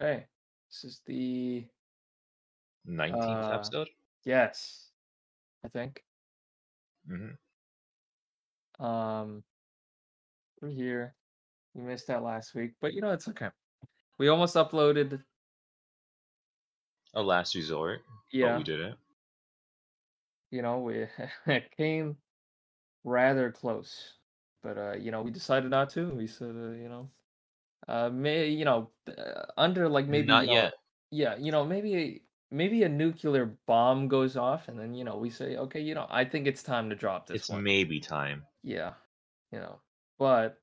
Okay. This is the 19th uh episode? yes, I think. hmm Um we're here. We missed that last week, but you know it's okay. We almost uploaded. A last resort, Yeah, we didn't. you know, we came rather close. But uh, you know, we decided not to. We said, uh, you know, uh may you know, uh, under like maybe, you Not know, yet. yeah, you know, maybe maybe a nuclear bomb goes off and then, you know, we say, okay, you know, I think it's time to drop this It's one. maybe time. Yeah, you know. But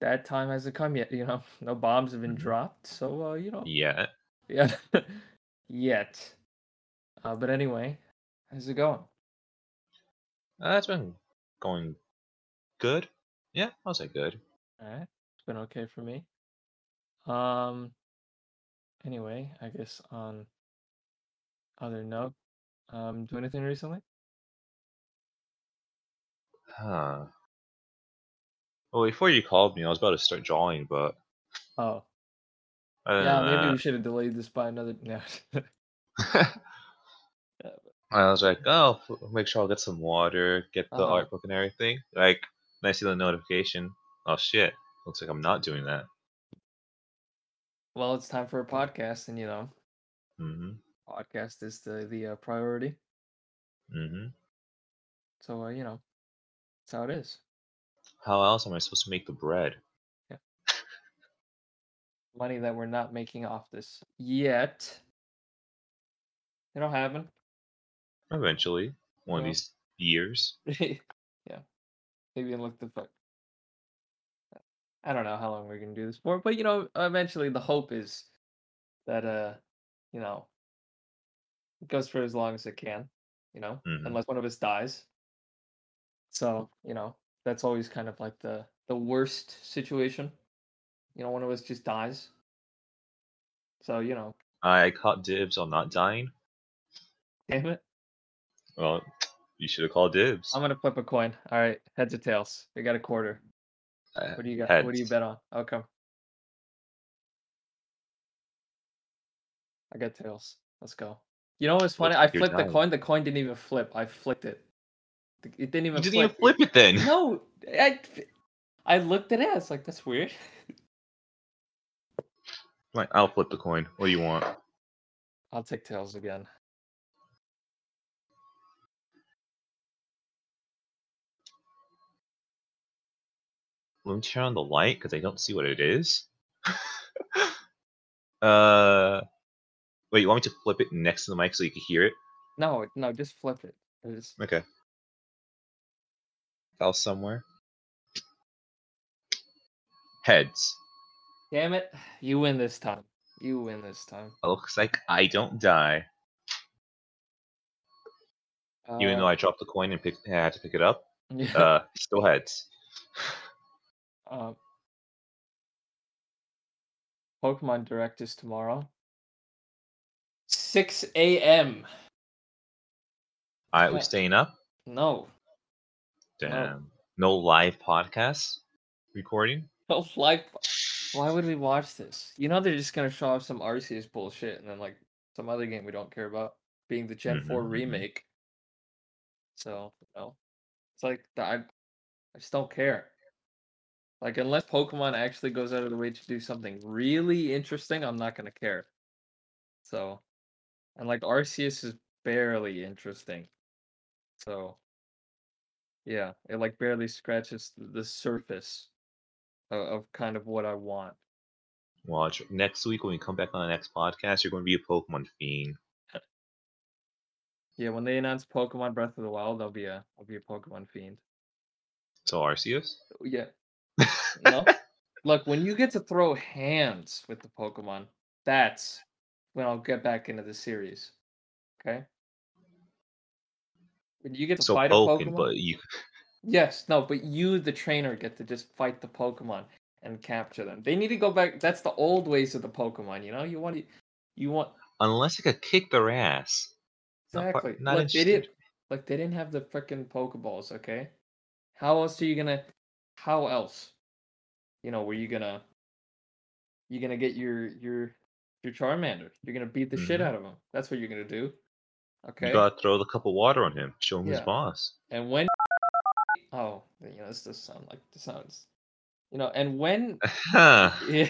that time hasn't come yet, you know. No bombs have been Mhm. dropped, so uh, you know, Yet. yeah, yet. Uh, but anyway, how's it going? Uh, That's been going good. Yeah, I'll say good. All right, it's been okay for me. Um, anyway, I guess on other note, um, do anything recently? Huh. Well, before you called me, I was about to start drawing, but Oh, yeah, than maybe we should have delayed this by another. No. Yeah, I was like, oh, make sure I'll get some water, get the Uh-huh. art book and everything. Like, I see the notification. Oh shit! Looks like I'm not doing that. well, it's time for a podcast, and you know, hmm podcast is the the uh, priority. hmm So uh, you know, that's how it is. How else am I supposed to make the bread? Yeah. Money that we're not making off this yet. It'll happen. Eventually, one Well. of these years. yeah. Maybe in like the fuck. I don't know how long we're gonna do this for, but you know, eventually the hope is that uh, you know, it goes for as long as it can, you know, Mhm. unless one of us dies. So, you know, that's always kind of like the the worst situation. You know, one of us just dies. So, you know, I caught dibs on not dying. damn it. Well, you should have called dibs. I'm gonna flip a coin. All right, heads or tails. We got a quarter. Uh, What do you got? What do you bet on? Okay. I got tails. Let's go. You know what's funny? I like flipped the coin. The coin didn't even flip. I flicked it. It didn't even You didn't flip. even flip it then. No, I, I looked at it. I was like that's weird. Right, I'll flip the coin. What do you want? I'll take tails again. Let me turn on the light because I don't see what it is. uh, wait, you want me to flip it next to the mic so you can hear it? No, no, just flip it. It is- Okay. Fell somewhere. Heads. Damn it! You win this time. You win this time. Looks like I don't die. Even though Uh, I dropped the coin and pick, I had to pick it up. Uh, still heads. Uh, Pokemon Direct is tomorrow. 6 a.m. Alright, we Yeah. staying up? No. Damn. No live podcast recording? No live. Why would we watch this? You know they're just gonna show off some Arceus bullshit and then like some other game we don't care about, being the Gen 4 Mhm, mhm. remake. So, you know, it's like I, I just don't care. Like unless Pokemon actually goes out of the way to do something really interesting, I'm not gonna care. So, and like Arceus is barely interesting. So, yeah, it like barely scratches the surface of, of kind of what I want. Watch. Next week when we come back on the next podcast, you're going to be a Pokemon fiend. Uh yeah, when they announce Pokemon Breath of the Wild, I'll be a I'll be a Pokemon fiend. So Arceus? Yeah. No? Look, when you get to throw hands with the Pokemon, that's when I'll get back into the series. Okay? When you get to so fight a Pokemon. but you Yes, no, but you, the trainer, get to just fight the Pokemon and capture them. They need to go back. That's the old ways of the Pokemon. You know, you want to, you want unless I could kick their ass. Exactly. not Look, they didn't. Like they didn't have the freaking Pokeballs. Okay, how else are you gonna? How else? You know, were you gonna you're gonna get your your your Charmander. You're gonna beat the shit Mhm. out of him. That's what you're gonna do. Okay. You gotta throw the cup of water on him. Show him his boss. And when oh, you know, this does sound like this sounds, you know, and when yeah,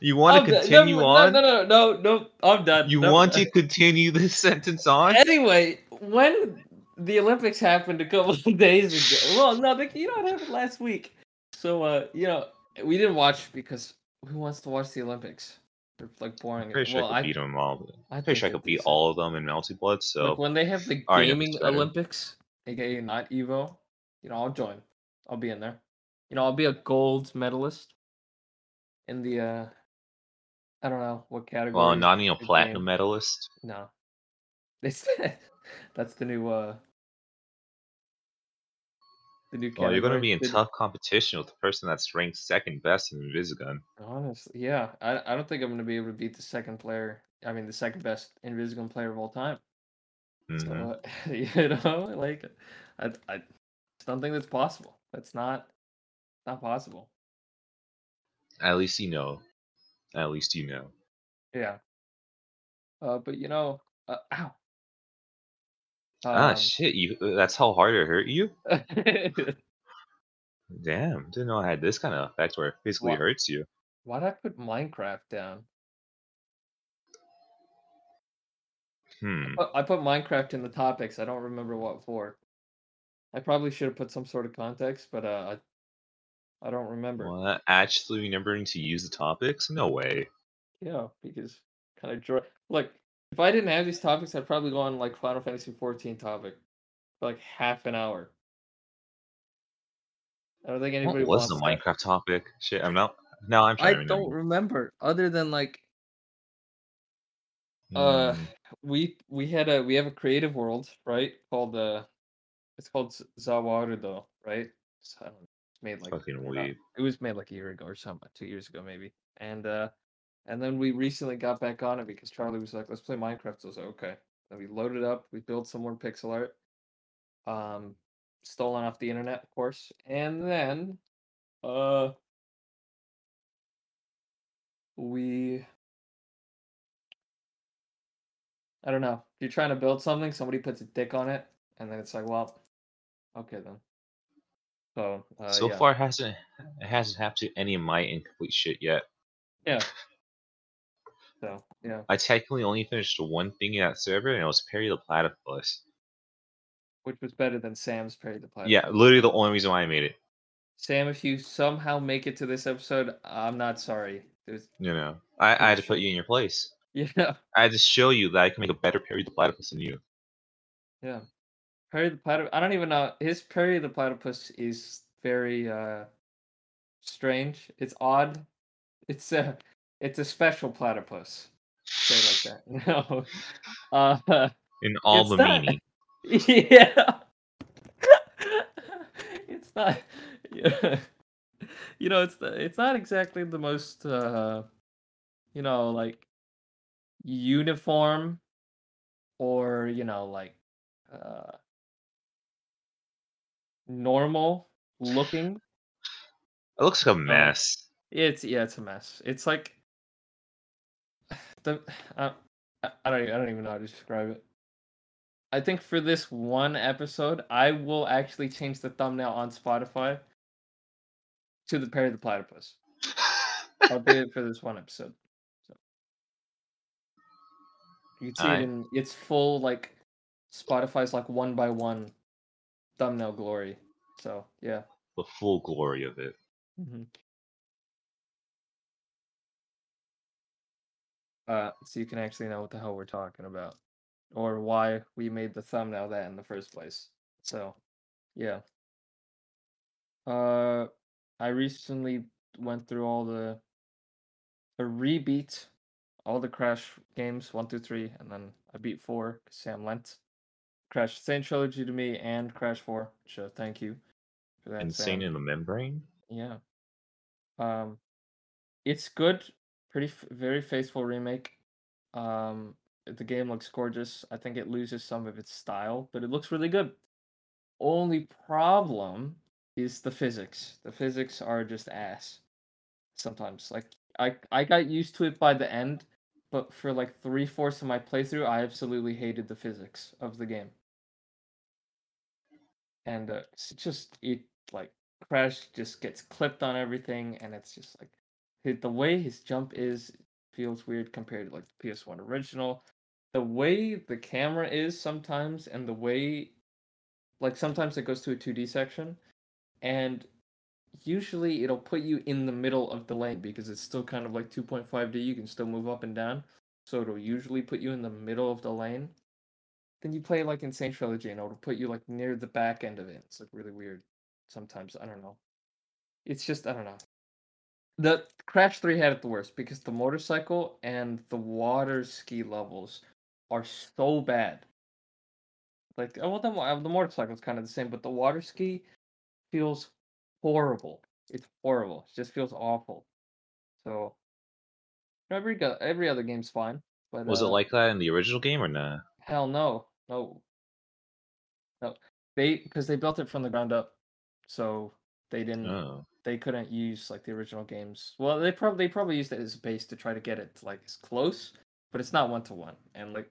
you want to continue no, on? No, no, no, no, no. I'm done. You No, want uh, to continue this sentence on? Anyway, when the Olympics happened a couple of days ago, well, no, they, you know, it happened last week. So, uh, you know, we didn't watch because who wants to watch the Olympics? They're like boring. I'm Pretty sure well, I could beat them all. I I'm pretty sure I could beat all of them in Melty Blood. So Like when they have the it's gaming better. Olympics, aka not Evo, you know, I'll join. I'll be in there. You know, I'll be a gold medalist in the uh I don't know what category. well, not even a platinum game- medalist. No. They said that's the new uh the new Well, you're gonna be in The- tough competition with the person that's ranked second best in Invisigun. Honestly, yeah. I, I don't think I'm gonna be able to beat the second player. I mean the second best Invisigun player of all time. Mhm. So you know, like I I don't think that's possible. That's not not possible. At least you know. At least you know. Yeah. Uh but you know, uh, ow. Ah, Um, shit! You. That's how hard it hurt you. Damn, didn't know I had this kind of effect where it physically Wha- hurts you. Why'd I put Minecraft down? Hmm. But I put Minecraft in the topics. I don't remember what for. I probably should have put some sort of context, but uh, I I don't remember. What? Actually remembering to use the topics? No way. Yeah, because kind of dry. Like if I didn't have these topics, I'd probably go on like Final Fantasy 14 topic for like half an hour. I don't think anybody What was the that. Minecraft topic? Shit, I'm not. Now I'm trying I don't remember. remember other than like uh Hmm, we we had a we have a creative world right called uh it's called Zawarudo right it's, I don't know, it's made like fucking I don't know, weird. it was made like a year ago or something two years ago maybe and uh and then we recently got back on it because Charlie was like let's play Minecraft so I was like okay then we loaded up we built some more pixel art um stolen off the internet of course and then uh we I don't know. If you're trying to build something, somebody puts a dick on it, and then it's like, well, okay then. So, uh, so yeah. far, it hasn't it hasn't happened to any of my incomplete shit yet. yeah. So, yeah. I technically only finished one thing in that server, and it was Perry the Platypus. Which was better than Sam's Perry the Platypus. Yeah, literally the only reason why I made it. Sam, if you somehow make it to this episode, I'm not sorry. There's, You know, I, I had to put you in your place. yeah, I had to show you that I can make a better Perry the Platypus than you. yeah. Perry the Platypus. I don't even know. His Perry the Platypus is very uh strange. It's odd. It's a it's a special platypus. Say like that. No. Uh In all the not- meaning. Yeah. it's not yeah. You know, it's the, it's not exactly the most uh you know, like uniform or, you know, like uh normal looking. It looks like a mess. It's yeah, it's a mess. It's like the uh, I I don't I don't even know how to describe it. I think for this one episode, I will actually change the thumbnail on Spotify to the Perry the Platypus. I'll do it for this one episode. So you can see Alright. it in its full like Spotify's like one by one thumbnail glory. So yeah. the full glory of it. hmm Uh, so you can actually know what the hell we're talking about, or why we made the thumbnail that in the first place. So, yeah. Uh, I recently went through all the, I rebeat all the Crash games one, two, three, and then I beat four 'cause Sam lent Crash N. Sane Trilogy to me and Crash Four. Uh, thank you for that. Insane Sam. in the membrane. Yeah. Um, it's good. Pretty, very faithful remake. Um, the game looks gorgeous. I think it loses some of its style, but it looks really good. Only problem is the physics. The physics are just ass. sometimes. Like I I got used to it by the end, but for like three fourths of my playthrough, I absolutely hated the physics of the game. And uh, it's just it like Crash just gets clipped on everything, and it's just like the way his jump is feels weird compared to like the PS1 original. The way the camera is sometimes, and the way like sometimes it goes to a 2D section, and usually it'll put you in the middle of the lane because it's still kind of like 2.5D. You can still move up and down, so it'll usually put you in the middle of the lane. Then you play like N. Sane Trilogy, and it'll put you like near the back end of it. It's like really weird. Sometimes I don't know. It's just I don't know. The Crash 3 had it the worst because the motorcycle and the water ski levels are so bad. Like, oh, well, the, the motorcycle is kind of the same, but the water ski feels horrible. It's horrible. It just feels awful. So every every other game's fine, but Was it uh, like that in the original game or nah? hell no, no, no. They because they built it from the ground up, so they didn't Oh. They couldn't use like the original games. Well, they probably they probably used it as a base to try to get it to, like as close, but it's not one to one, and like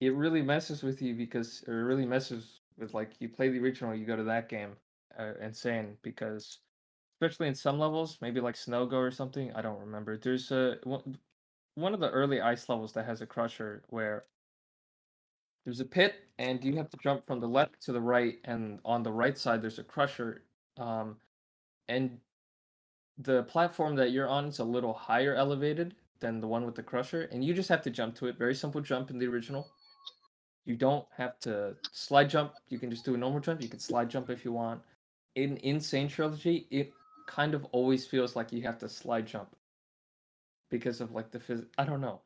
it really messes with you because it really messes with like you play the original, you go to that game, uh, insane because especially in some levels, maybe like Snow Go or something. I don't remember. There's a one, one of the early ice levels that has a crusher where there's a pit and you have to jump from the left to the right, and on the right side there's a crusher. Um, and the platform that you're on is a little higher elevated than the one with the crusher, and you just have to jump to it. Very simple jump in the original. You don't have to slide jump. You can just do a normal jump. You can slide jump if you want. In N. Sane Trilogy, it kind of always feels like you have to slide jump because of like the phys- I don't know.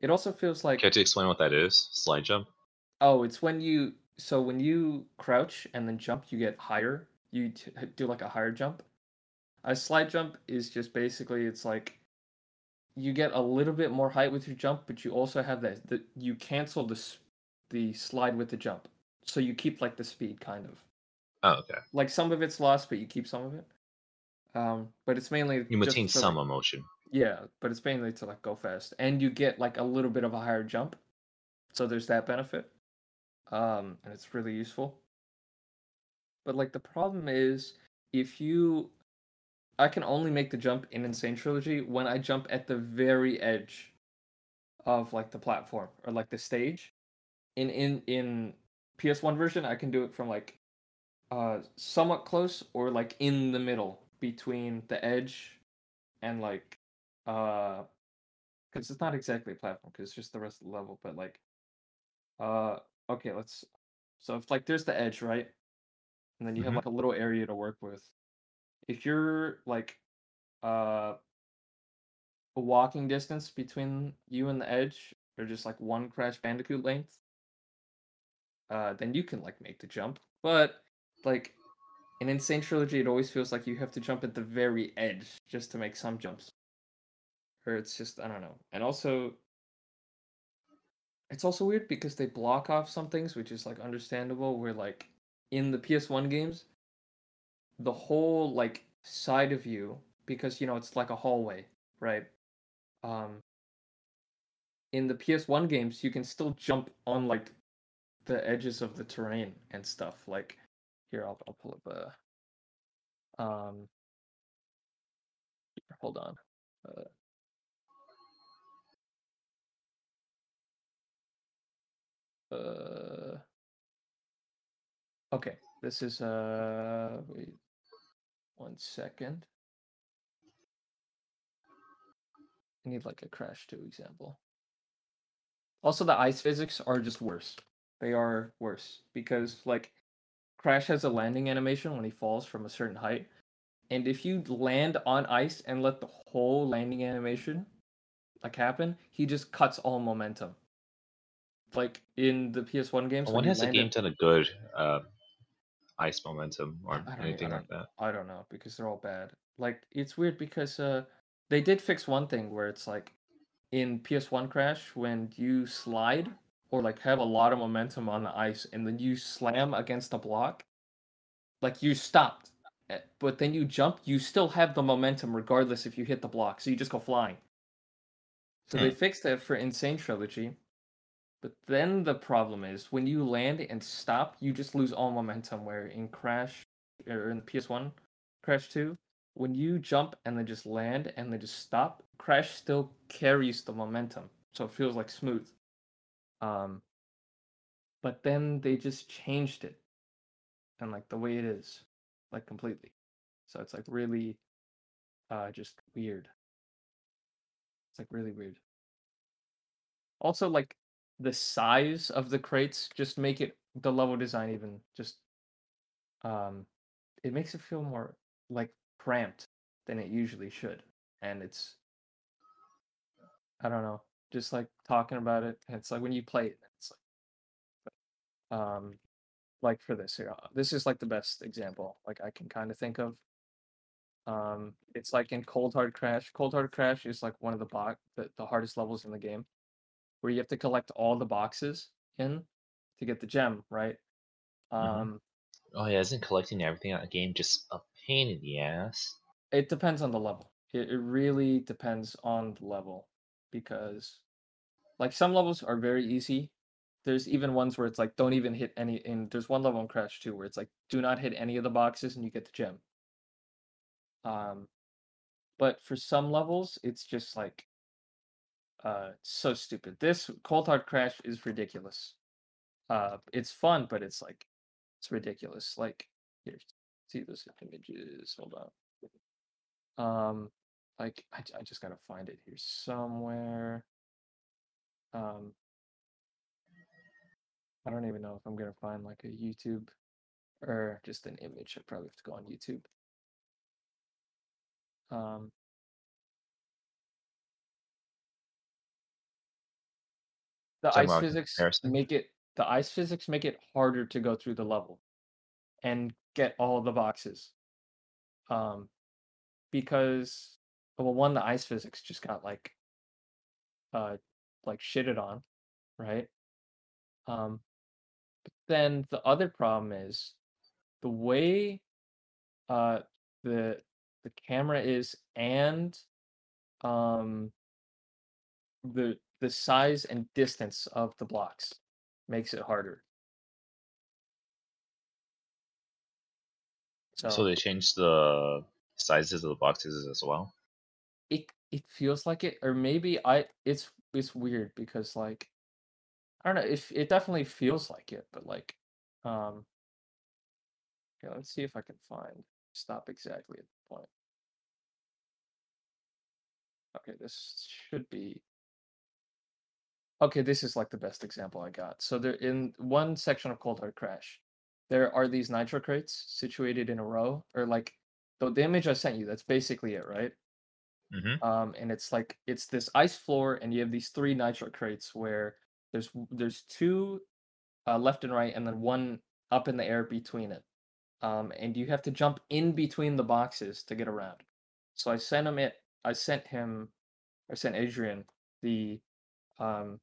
It also feels like Can you explain what that is? Slide jump? Oh, it's when you so when you crouch and then jump, you get higher. You t- do like a higher jump. A slide jump is just basically it's like you get a little bit more height with your jump, but you also have that that you cancel the the slide with the jump, so you keep like the speed kind of. Oh, okay. Like some of it's lost, but you keep some of it. Um, but it's mainly You maintain some like- emotion. yeah, but it's mainly to like go fast, and you get like a little bit of a higher jump, so there's that benefit, um, and it's really useful. But like the problem is, if you, I can only make the jump in N. Sane Trilogy when I jump at the very edge of like the platform or like the stage. In in in PS1 version, I can do it from like uh somewhat close or like in the middle between the edge and like uh because it's not exactly a platform because it's just the rest of the level but like uh okay let's so if like there's the edge right and then you have Mhm. like a little area to work with if you're like uh a walking distance between you and the edge or just like one crash bandicoot length uh then you can like make the jump but like in N. Sane trilogy it always feels like you have to jump at the very edge just to make some jumps or it's just I don't know. And also it's also weird because they block off some things, which is like understandable. Where like in the PS1 games, the whole like side of you, because you know it's like a hallway, right? Um, in the PS1 games, you can still jump on like the edges of the terrain and stuff. Like here, I'll I'll pull up a um. Here, hold on. Uh, Uh, okay, this is uh wait one second. I need like a Crash 2 example. Also, the ice physics are just worse. They are worse because like Crash has a landing animation when he falls from a certain height, and if you land on ice and let the whole landing animation like happen, he just cuts all momentum. Like in the PS1 games, When has the game done a good uh, ice momentum or I don't I anything like that? I don't know because they're all bad. Like it's weird because uh they did fix one thing where it's like in PS1 Crash when you slide or like have a lot of momentum on the ice and then you slam against a block, like you stopped eh, but then you jump, you still have the momentum regardless if you hit the block. So you just go flying. So they Hmm. fixed that for N. Sane Trilogy. But then the problem is when you land and stop, you just lose all momentum. Where in Crash or in PS1, Crash 2, when you jump and then just land and then just stop, Crash still carries the momentum. So it feels like smooth. Um but then they just changed it and like the way it is, like completely. So it's like really uh just weird. It's like really weird. Also like the size of the crates just make it the level design even just um it makes it feel more like cramped than it usually should. And it's I don't know, just like talking about it, it's like when you play it, it's like um like for this here, uh, this is like the best example like I can kind of think of. Um, it's like in Cold Hard Crash. Cold Hard Crash is like one of the box the, the hardest levels in the game, where you have to collect all the boxes in to get the gem, right? Mhm. Um, Oh yeah, isn't collecting everything on a game just a pain in the ass? it depends on the level. It, it really depends on the level because like some levels are very easy. There's even ones where it's like don't even hit any. And there's one level in Crash 2 where it's like do not hit any of the boxes and you get the gem. Um, but for some levels, it's just like uh so stupid. This Cold Hard Crash is ridiculous. Uh, it's fun, but it's like it's ridiculous. Like here, see those images. Hold on. Um, like I just gotta find it here somewhere. Um, I don't even know if I'm gonna find like a YouTube or just an image. I probably have to go on YouTube. Um, the ice physics comparison? make it the ice physics make it harder to go through the level and get all the boxes. Um, because well, one the ice physics just got like uh like shitted on, right? Um, but then the other problem is the way uh the the camera is and um the the size and distance of the blocks makes it harder. So So they changed the sizes of the boxes as well. it it feels like it, or maybe I it's it's weird because like I don't know if it definitely feels like it, but like um okay, let's see if I can find stop exactly at the point. Okay, this should be Okay, this is like the best example I got. So there in one section of Cold Hard Crash, there are these nitro crates situated in a row, or like the, the image I sent you, that's basically it, right? Mm-hmm. Um, and it's like it's this ice floor, and you have these three nitro crates where there's there's two uh, left and right, and then one up in the air between it. Um, and you have to jump in between the boxes to get around. So I sent him it. I sent him. I sent Adrian the um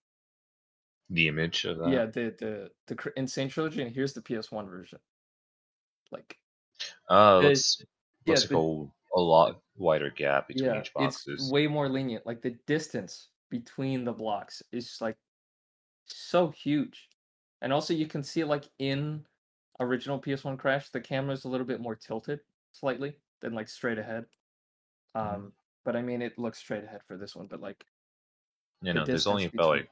The image of that. Yeah, the the the N. Sane Trilogy, and here's the PS1 version. Like, Uh, the, looks yeah, looks like a, a lot wider gap between yeah, each it's way more lenient. Like the distance between the blocks is like so huge, and also you can see like in original PS1 Crash, the camera is a little bit more tilted slightly than like straight ahead. Um, Mhm. but I mean, it looks straight ahead for this one, but like You know, there's only about between, like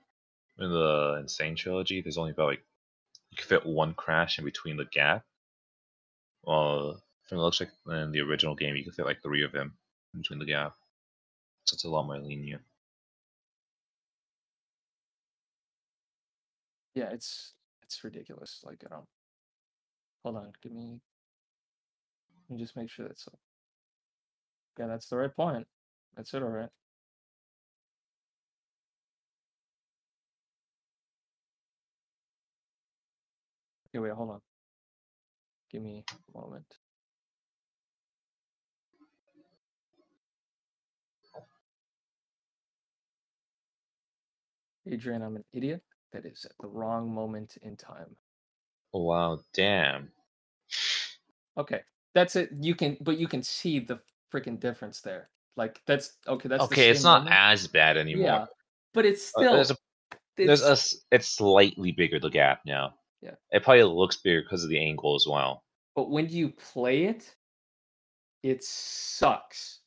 in the N. Sane trilogy. There's only about like you can fit one crash in between the gap. Well, from it looks like in the original game, you can fit like three of them in between the gap. So it's a lot more lenient. yeah, it's it's ridiculous. Like, I don't. Hold on, give me. Let me just make sure that's yeah, that's the right point. That's it, all right. Okay, wait, hold on. Give me a moment. Adrian, I'm an idiot. That is at the wrong moment in time. Oh, wow, damn. Okay, That's it. You can, but you can see the freaking difference there. Like that's okay. That's okay, it's not as bad anymore. Yeah, but it's Uh, still there's a there's it's, a it's slightly bigger the gap now. Yeah. It probably looks bigger because of the angle as well. but when you play it, it sucks.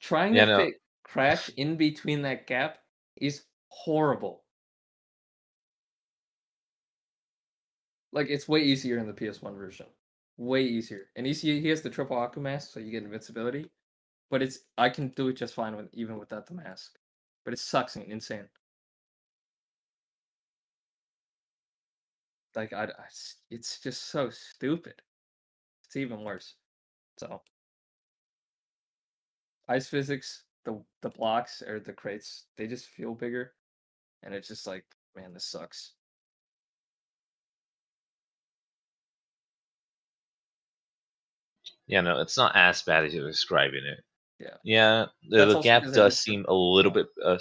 Trying Yeah, to no. fit crash in between that gap is horrible. Like it's way easier in the PS1 version. Way easier. And he he has the triple Aku mask, so you get invincibility. But it's I can do it just fine with even without the mask. But it sucks and insane. Like I, it's just so stupid. It's even worse. So ice physics, the the blocks or the crates, they just feel bigger. And it's just like, man, this sucks. Yeah, no, it's not as bad as you're describing it. Yeah. Yeah, the, That's the also gap does seem a little bit uh,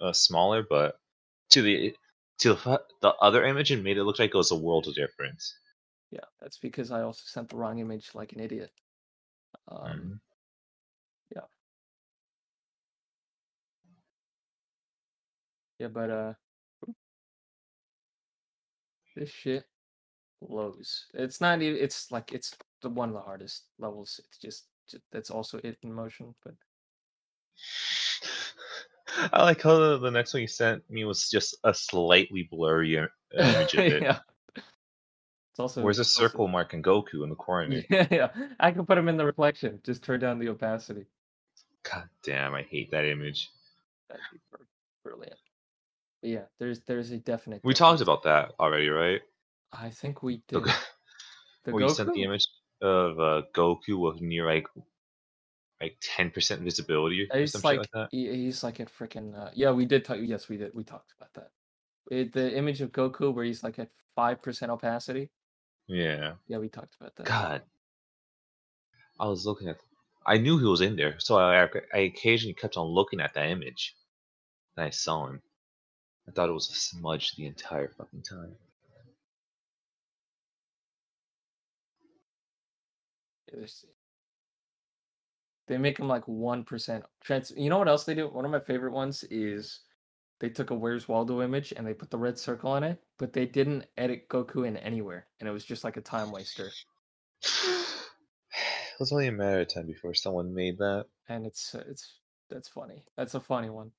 uh, smaller, but to the to the, other image, it made it look like it was a world of difference. Yeah, that's because I also sent the wrong image like an idiot. Um, Mhm. Yeah, but uh, this shit blows. It's not even. It's like it's the one of the hardest levels. It's just that's also it in motion. But I like how the, the next one you sent me was just a slightly blurry image of it. yeah, it's also Where's the it's also- circle mark and Goku in the corner? Yeah, yeah, I can put him in the reflection. Just turn down the opacity. God damn, I hate that image. That'd be brilliant. But yeah, there's there's a definite. We talked about that already, right? I think we did. The Where you sent the image of uh, Goku with near like like ten percent visibility some like, like that. he's like at freaking uh, yeah we did talk yes we did we talked about that it, the image of Goku where he's like at five percent opacity Yeah. yeah we talked about that God. I was looking at. I knew he was in there, so I I occasionally kept on looking at that image. And I saw him. I thought it was a smudge the entire fucking time. It's- they make him like one percent trans you know what else they do? One of my favorite ones is they took a Where's Waldo image and they put the red circle on it but they didn't edit Goku in anywhere and it was just like a time waster. It was only a matter of time before someone made that. and it's uh, it's that's funny. That's a funny one.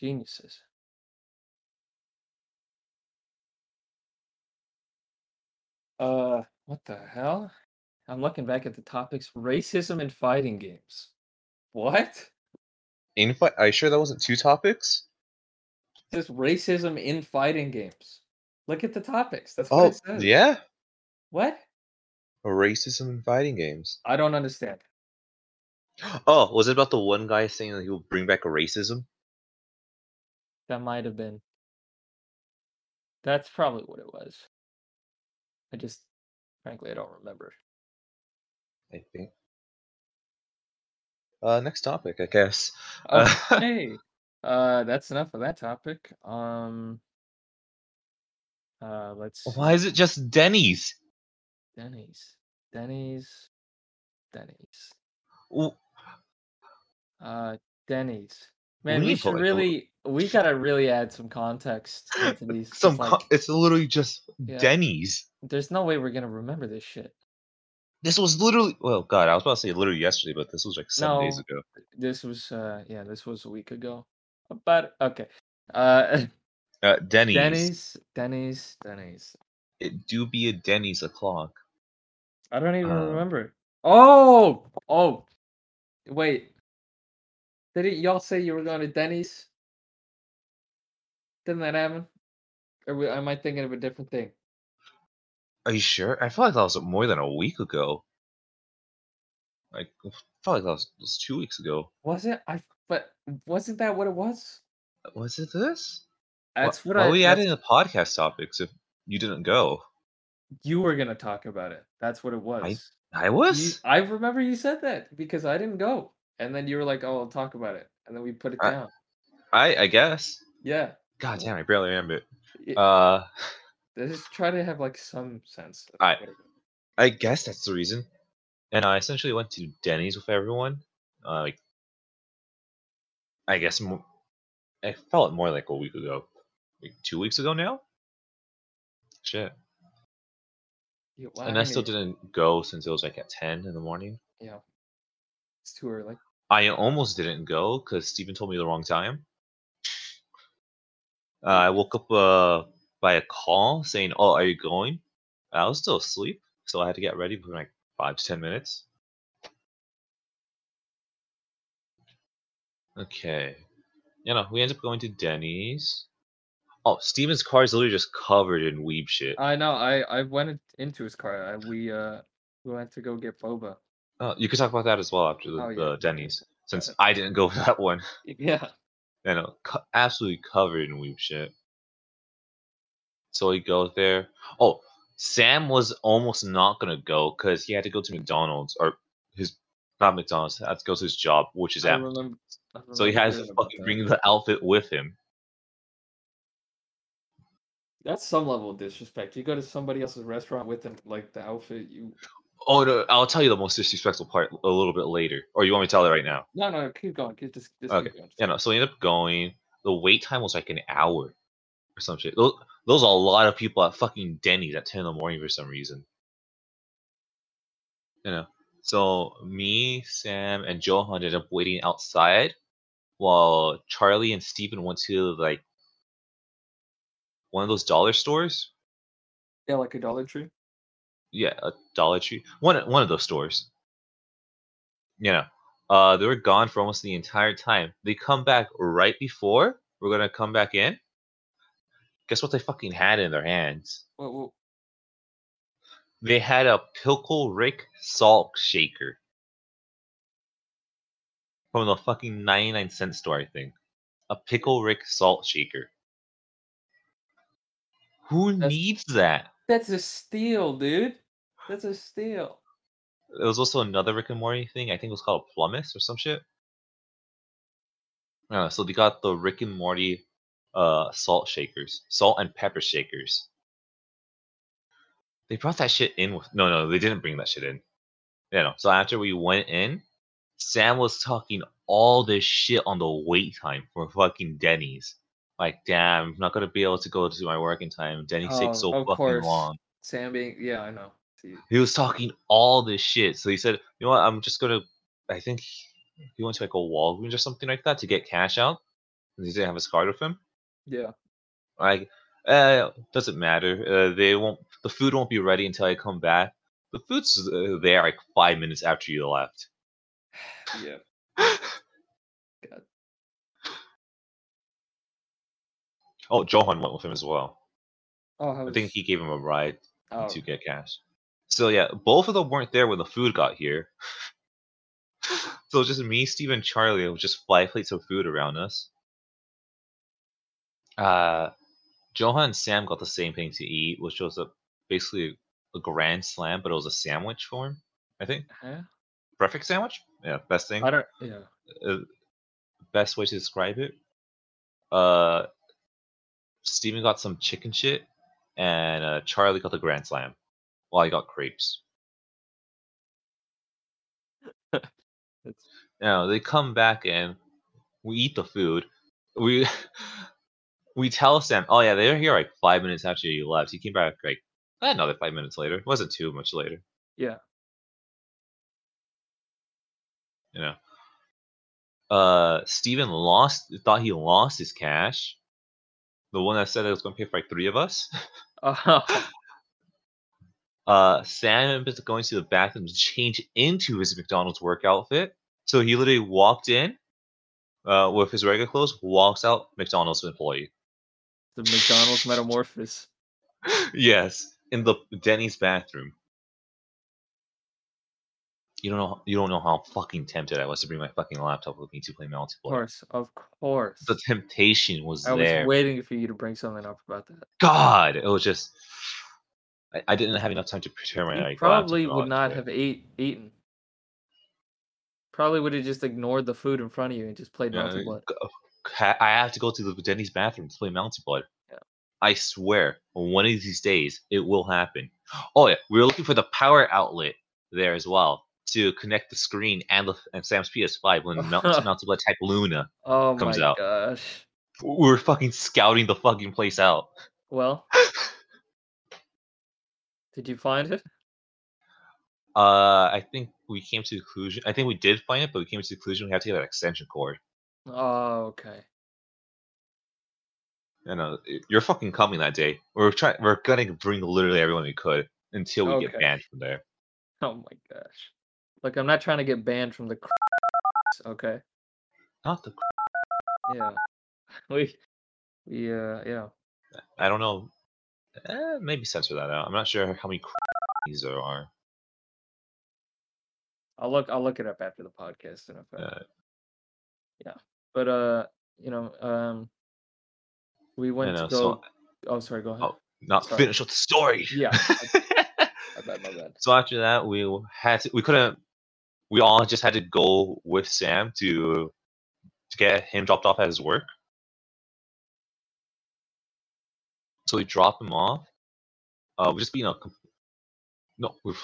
Geniuses uh what the hell? I'm looking back at the topics racism and fighting games. What? In fact, are you sure that wasn't two topics? Just racism in fighting games. Look at the topics that's what Oh, it says. yeah. what? Racism in fighting games. i don't understand. Oh, was it about the one guy saying that he will bring back racism? that might have been. That's probably what it was i just frankly i don't remember I think. Uh, next topic, I guess. Uh, Okay. uh, that's enough of that topic. Um, uh, let's. Why is it just Denny's? Denny's? Denny's. Denny's. W- Uh, Denny's. Man, we, to should put, like, a- really. We gotta really add some context into these. Some, like, co- it's literally just Yeah. Denny's. there's no way we're gonna remember this shit. This was literally, well, God, I was about to say literally yesterday, but this was like seven days ago. This was. Uh, yeah, this was a week ago. But okay. Uh, Uh, Denny's. Denny's. Denny's. Denny's. It do be a Denny's o'clock. I don't even Uh, remember. Oh, oh, wait. Didn't y'all say you were going to Denny's? Didn't that happen? Or am I thinking of a different thing? Are you sure? I feel like that was more than a week ago. Like, I felt like that was, was two weeks ago. Was it? I. But wasn't that what it was? Was it this? That's what Why I. are we adding the podcast topics if you didn't go? You were gonna talk about it. That's what it was. I You- was. I remember you said that because I didn't go, and then you were like, "Oh, I'll talk about it," and then we put it I- down. I I guess. Yeah. God damn, I barely remember it. It- Uh, just try to have like some sense. I- I guess that's the reason. And I essentially went to Denny's with everyone. Uh, like, I guess I felt it more like a week ago, like two weeks ago now. Shit. Yeah, well, and I still mean, didn't go since it was like at ten in the morning. Yeah, it's too early. I almost didn't go because Stephen told me the wrong time. Uh, I woke up uh, by a call saying, "Oh, are you going?" I was still asleep, so I had to get ready for like five to ten minutes. Okay, you know, we end up going to Denny's. Oh, Steven's car is literally just covered in weeb shit. I know. I I went into his car. I, we uh we went to go get boba. Uh, you could talk about that as well after the, Oh, yeah, the Denny's, since. I didn't go for that one. Yeah. co- absolutely covered in weep shit. So he goes there. Oh, Sam was almost not gonna go because he had to go to McDonald's or his not McDonald's. Had to go to his job, which is at. So he has to fucking bring the outfit with him. That's some level of disrespect. You go to somebody else's restaurant with them, like the outfit you. Oh, no, I'll tell you the most disrespectful part a little bit later. Or you want me to tell it right now? No, no, keep going. Keep just, just Okay. keep going. Yeah, no. So we ended up going. The wait time was like an hour or some shit. Those, those are a lot of people at fucking Denny's at 10 in the morning for some reason. You know. So me, Sam, and Johan ended up waiting outside while Charlie and Stephen went to like one of those dollar stores. Yeah, like a Dollar Tree. Yeah, a Dollar Tree. One one of those stores. You know. Uh they were gone for almost the entire time. They come back right before we're gonna come back in. Guess what they fucking had in their hands? Well, well, They had a Pickle Rick salt shaker. From the fucking 99 cent store, I think. A Pickle Rick salt shaker. Who That's- needs that? that's a steal, dude. That's a steal. There was also another Rick and Morty thing. I think it was called Plumbus or some shit. Yeah, so they got the Rick and Morty uh, salt shakers, salt and pepper shakers. They brought that shit in with. No, no, they didn't bring that shit in. Yeah, no. So after we went in, Sam was talking all this shit on the wait time for fucking Denny's. Like, damn, I'm not gonna be able to go to my work in time. Denny's Oh, takes so fucking course. long. Sam being, yeah, I know. See, He was talking all this shit. So he said, you know what, I'm just gonna I think he went to like a Walgreens or something like that to get cash out. And he didn't have his card with him. yeah. Like, uh, doesn't matter. Uh, they won't. The food won't be ready until I come back. The food's uh, there like five minutes after you left. Yeah. God. oh, Johan went with him as well. Oh, how I was, think he gave him a ride oh, to get cash. So yeah, both of them weren't there when the food got here. so just me, Steve, and Charlie with just five plates of food around us. Uh, Johan and Sam got the same thing to eat, which was a basically a grand slam, but it was a sandwich form. I think Yeah. perfect sandwich. Yeah, best thing. I don't. Yeah. uh, best way to describe it. Uh, Steven got some chicken shit, and uh, Charlie got the grand slam, while I got crepes. It's, Now they come back and we eat the food. We we tell Sam, oh yeah, they were here like five minutes after you left. He came back like another five minutes later. It wasn't too much later, yeah. you know. Uh, Steven lost, thought he lost his cash. The one that said it was going to pay for like three of us. Oh, uh, Sam up going to the bathroom to change into his McDonald's work outfit. So he literally walked in uh, with his regular clothes, walks out, McDonald's employee. the McDonald's metamorphosis. yes, in the Denny's bathroom. You don't know. You don't know how fucking tempted I was to bring my fucking laptop with me to play multiplayer. Of course, of course. The temptation was there. I was waiting for you to bring something up about that. God, it was just. I, I didn't have enough time to prepare my You probably would not have ate eaten. Probably would have just ignored the food in front of you and just played Yeah, g- I have to go to the Denny's bathroom to play multiplayer. Yeah. I swear, one of these days it will happen. Oh yeah, we were looking for the power outlet there as well to connect the screen and the and Sam's PS5 when Mount, Melty Blood Type Lumina. Comes out. Oh Comes my out. gosh. We were fucking scouting the fucking place out. Well, did you find it? Uh, I think we came to the conclusion. I think we did find it, but we came to the conclusion we have to get an extension cord. Oh, okay. You know, you're fucking coming that day. We're trying. We're gonna bring literally everyone we could until we get banned from there. Oh my gosh. Look, I'm not trying to get banned from the. Okay. Not the. Yeah. We. We. Uh. Yeah. I don't know. Eh, maybe censor that out. I'm not sure how many these there are. I'll look. I'll look it up after the podcast. And if I, Uh, yeah, but uh, you know, um, we went know, to go. so- oh, sorry. Go ahead. Oh, not Sorry. finished with the story. Yeah. My bad. My bad. so after that, we had to, we couldn't. We all just had to go with Sam to to get him dropped off at his work. So we drop him off. Uh, we just being a no. we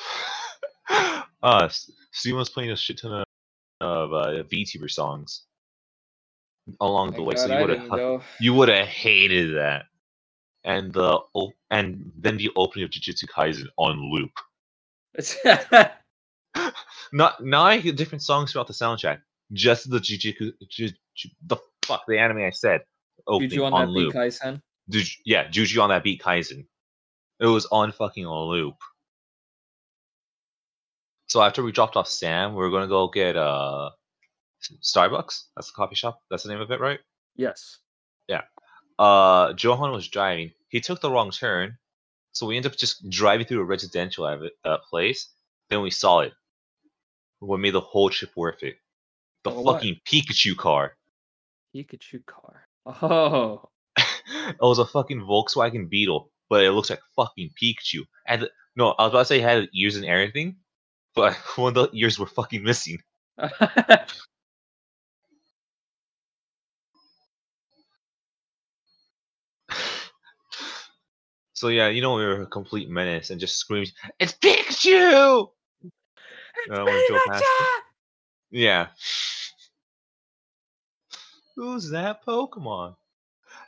uh, S- Steven was playing a shit ton of, of uh, VTuber songs along the Thank way, so you would have you would have hated that. And the and then the opening of Jujutsu Kaisen on loop. Not not like different songs throughout the soundtrack. Just the Jujutsu Ju, Ju, the fuck the anime I said. Opening Did you on on, that loop. beat, Yeah, Juju on that beat Kaizen. It was on fucking loop. So after we dropped off Sam, we are gonna go get uh Starbucks. That's the coffee shop. That's the name of it, right? Yes. Yeah. Uh Johan was driving. He took the wrong turn, so we ended up just driving through a residential uh, place. Then we saw it. What made the whole trip worth it? The Oh, what? fucking Pikachu car. Pikachu car. Oh. It was a fucking Volkswagen Beetle, but it looks like fucking Pikachu. And no, I was about to say it had ears and everything, but one of the ears were fucking missing. So yeah, you know we were a complete menace and just screamed, "It's Pikachu!" Uh, when Joe passed it. Yeah. Who's that Pokemon?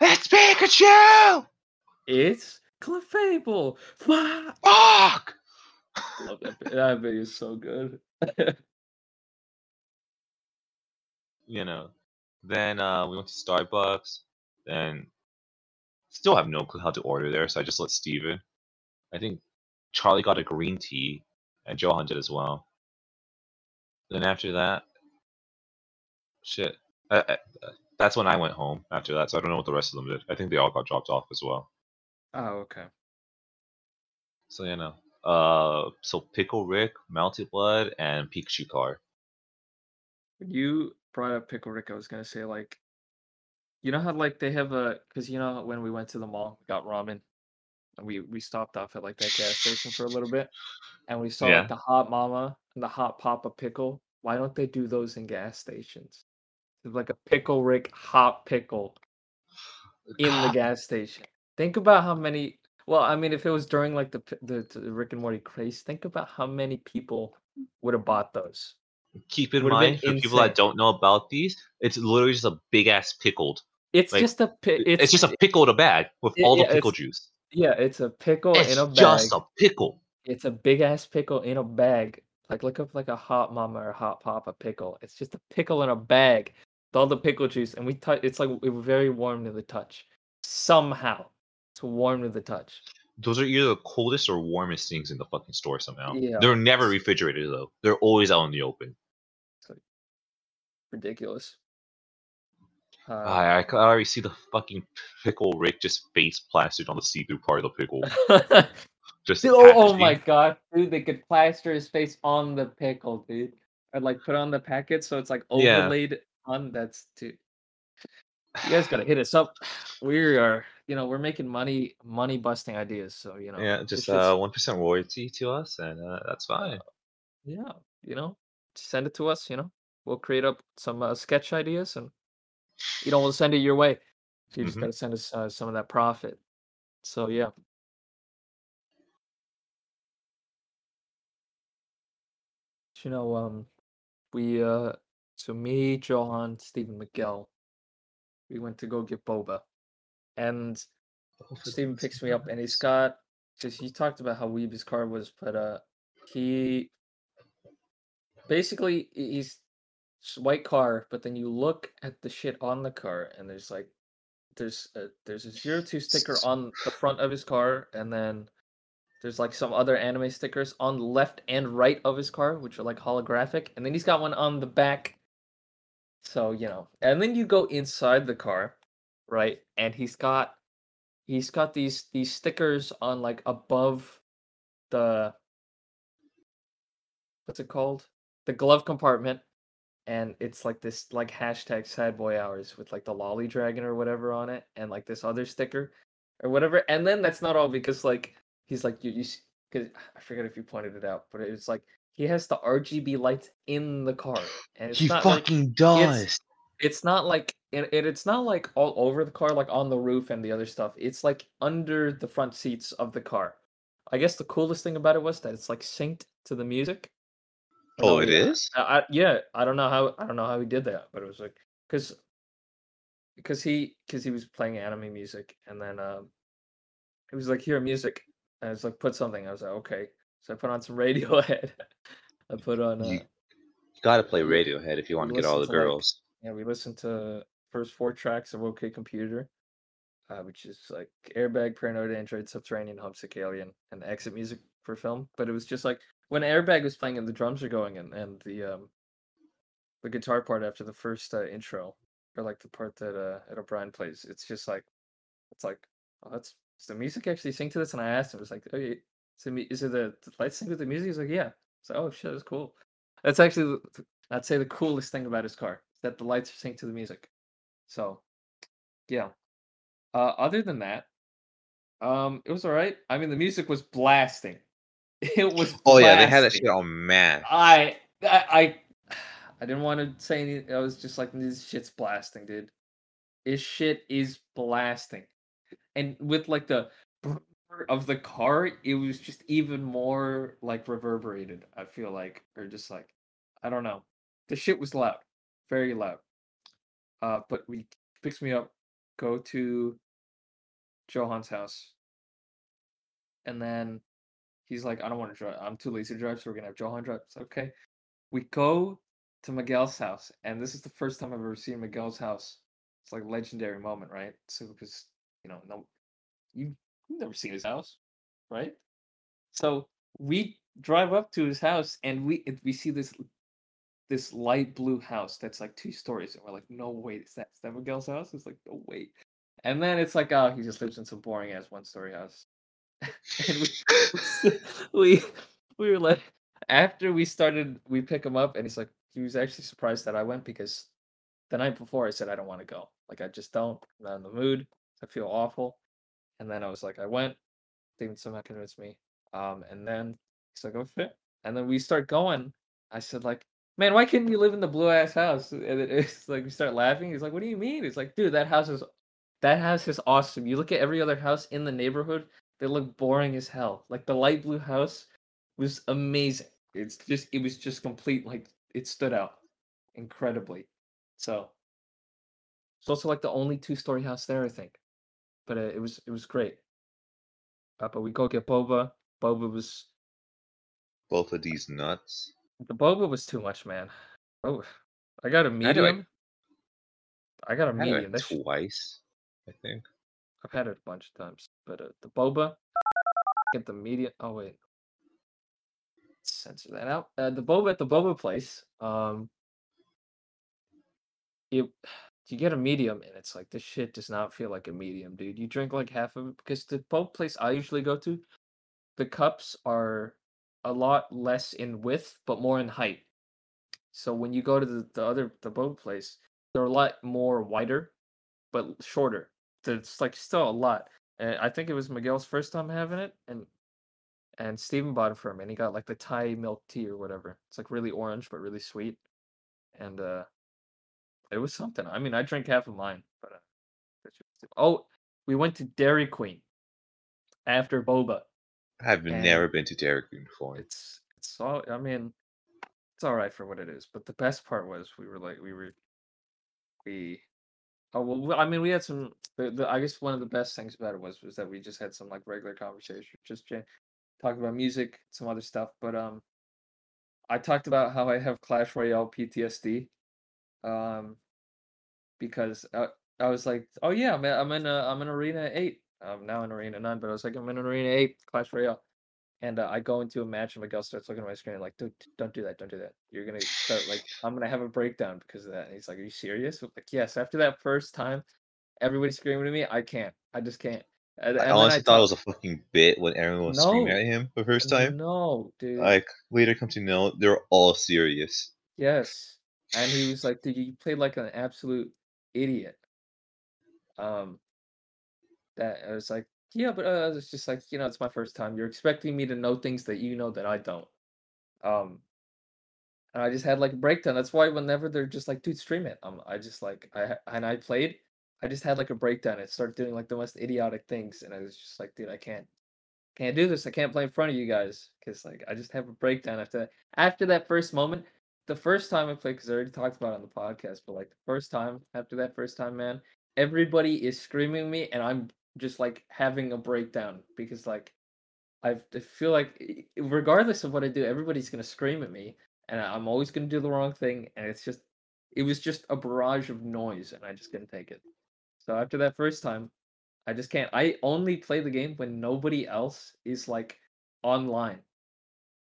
It's Pikachu! it's Clefable. Fuck. Fuck! Love that. vi- That video is so good. You know. Then uh, we went to Starbucks. Then still have no clue how to order there, so I just let Steven. I think Charlie got a green tea, and Johan did as well. Then after that, shit. I, I, that's when I went home after that, so I don't know what the rest of them did. I think they all got dropped off as well. oh, okay. So you know, uh, so Pickle Rick, Mounted Blood, and Pikachu Car. When you brought up Pickle Rick, I was gonna say like, you know how like they have a because you know when we went to the mall, we got ramen, and we we stopped off at like that gas station for a little bit, and we saw Yeah. like the hot mama and the hot papa pickle. Why don't they do those in gas stations? It's like a Pickle Rick hot pickle in the gas station. Think about how many. Well, I mean, if it was during like the the, the Rick and Morty craze, think about how many people would have bought those. Keep in Would've mind for people that don't know about these, it's literally just a big ass pickled. It's Like, just a pi- It's, just a pickle in a bag with it- all the yeah, pickle juice. yeah, it's a pickle It's in a bag. just a pickle. It's a big ass pickle in a bag. Like look up like a hot mama or hot papa pickle. It's just a pickle in a bag with all the pickle juice, and we touch. It's like it was very warm to the touch. Somehow, it's warm to the touch. Those are either the coldest or warmest things in the fucking store somehow. Yeah. They're never refrigerated though. They're always out in the open. Ridiculous. Uh, I, I already see the fucking pickle Rick just face plastered on the see-through part of the pickle. Just Dude, oh, oh my god, dude! They could plaster his face on the pickle, dude, or like put on the packet so it's like Yeah. On. That's dude. You guys gotta hit us up. We are, you know, we're making money, money busting ideas. So you know, Yeah, just uh one percent royalty to us, and uh, that's fine. yeah, you know, send it to us. You know, we'll create up some uh, sketch ideas, and you know, we'll send it your way. You just Mhm. gotta send us uh, some of that profit. So yeah. You know, um, we uh, so me, Johan, Stephen Miguel, we went to go get boba, and Stephen picks me up, and he's got because you talked about how weeb his car was, but uh, he basically he's white car, but then you look at the shit on the car, and there's like there's a there's a zero two sticker on the front of his car, and then there's like some other anime stickers on the left and right of his car, which are like holographic, and then he's got one on the back. So you know, and then you go inside the car, right? And he's got he's got these these stickers on like above the what's it called the glove compartment and it's like this like hashtag sad boy hours with like the lolly dragon or whatever on it and like this other sticker or whatever and then that's not all because like he's like you you because i forget if you pointed it out but it's like he has the rgb lights in the car and it's He not like, fucking does. it's not like it, it, it's not like all over the car like on the roof and the other stuff. It's like under the front seats of the car. I guess the coolest thing about it was that it's like synced to the music. Oh, it is. I, I yeah i don't know how i don't know how he did that but it was like because because he because he was playing anime music and then um it was like here music. And it's like put something. I was like okay. So i put on some radiohead i put on uh, You gotta play Radiohead if you want to get all the to, like, girls. Yeah, we listened to first four tracks of OK Computer, uh, which is like Airbag, Paranoid Android, Subterranean, Homesick Alien, and exit music for film. But it was just like when Airbag was playing and the drums are going and, and the um the guitar part after the first uh, intro, or like the part that uh that O'Brien plays, it's just like it's like oh that's does the music actually sing to this? And I asked him, it was like, oh, is it, me- is it the, the lights sync with the music? He's like, yeah. So oh shit, that's cool. That's actually I'd say the coolest thing about his car is that the lights are synced to the music. So, yeah. Uh, other than that, um, it was all right. I mean, the music was blasting. It was. Oh yeah, they had that shit on man. I, I, I, I didn't want to say anything. I was just like, this shit's blasting, dude. This shit is blasting, and with like the of the car, it was just even more like reverberated. I feel like, or just like, I don't know. The shit was loud, very loud. Uh, but we picks me up, go to Johan's house, and then he's like, I don't want to drive. I'm too lazy to drive, so we're gonna have Johan drive. It's okay. We go to Miguel's house, and this is the first time I've ever seen Miguel's house. It's like legendary moment, right? So because you know, no, you you've never seen his house, right? So we drive up to his house, and we we see this this light blue house that's like two stories, and we're like, no wait, is that that Miguel's house? It's like, no wait. And then it's like, oh, he just lives in some boring ass one story house. and we, we we were like after we started we pick him up and he's like he was actually surprised that I went because the night before I said I don't want to go. Like I just don't. I'm not in the mood. I feel awful. And then I was like, I went. Steven somehow convinced me. Um, and then he's like, okay. And then we start going. I said, like, man, why couldn't you live in the blue ass house? And it's like we start laughing. He's like, what do you mean? It's like, dude, that house is that house is awesome. You look at every other house in the neighborhood, they look boring as hell. Like the light blue house was amazing. It's just it was just complete like it stood out incredibly. So it's also like the only two story house there, I think. But uh, it was it was great. Uh, but we go get boba. Boba was Both of these nuts. the boba was too much, man. Oh, I got a I it, medium. I got a I had it, medium. like, That sh- twice, I think. I've had it a bunch of times, but uh, the boba, get the medium. Oh wait, censor that out. Uh, the boba at the boba place. Um, you you get a medium, and it's like this shit does not feel like a medium, dude. You drink like half of it because the boba place I usually go to, the cups are a lot less in width but more in height. So when you go to the, the other the boat place, they're a lot more wider, but shorter. It's like still a lot. And I think it was Miguel's first time having it, and and Steven bought it for him, and he got like the Thai milk tea or whatever. It's like really orange but really sweet, and uh, it was something. I mean, I drank half of mine, but uh, that shit was too- oh, we went to Dairy Queen. after Boba. I've And- never been to Dairy Queen before. It's it's all I mean, it's all right for what it is. But the best part was we were like we were we oh well I mean we had some the, the I guess one of the best things about it was was that we just had some like regular conversation, just talking about music, some other stuff. But um, I talked about how I have Clash Royale PTSD, um, because I, I was like, oh yeah, I'm in- I'm in a, I'm in Arena Eight. I'm now in Arena Nine, but I was like, I'm in Arena Eight Clash Royale. And uh, I go into a match, and Miguel starts looking at my screen like, "Dude, don't do that, don't do that. You're gonna start like, I'm gonna have a breakdown because of that." And he's like, "Are you serious?" I'm like, yes. After that first time, everybody's screaming at me. I can't. I just can't. And, I honestly thought talk- it was a fucking bit when everyone was screaming at him the first time. No, dude. Like later come to know they're all serious. Yes. And he was like, dude, you played like an absolute idiot. Um, that I was like, yeah, but uh, it's just like, you know, it's my first time. You're expecting me to know things that you know that I don't. Um, and I just had like a breakdown. That's why whenever they're just like, dude, stream it. Um, I just like, I and I played. I just had like a breakdown and started doing like the most idiotic things, and I was just like, dude, I can't, can't do this. I can't play in front of you guys because like I just have a breakdown after that. After that first moment, the first time I played, because I already talked about it on the podcast, but like the first time, after that first time, man, everybody is screaming at me, and I'm just like having a breakdown because like I've, I feel like regardless of what I do, everybody's gonna scream at me, and I'm always gonna do the wrong thing, and it's just, it was just a barrage of noise, and I just couldn't take it. So after that first time, I just can't. I only play the game when nobody else is like online.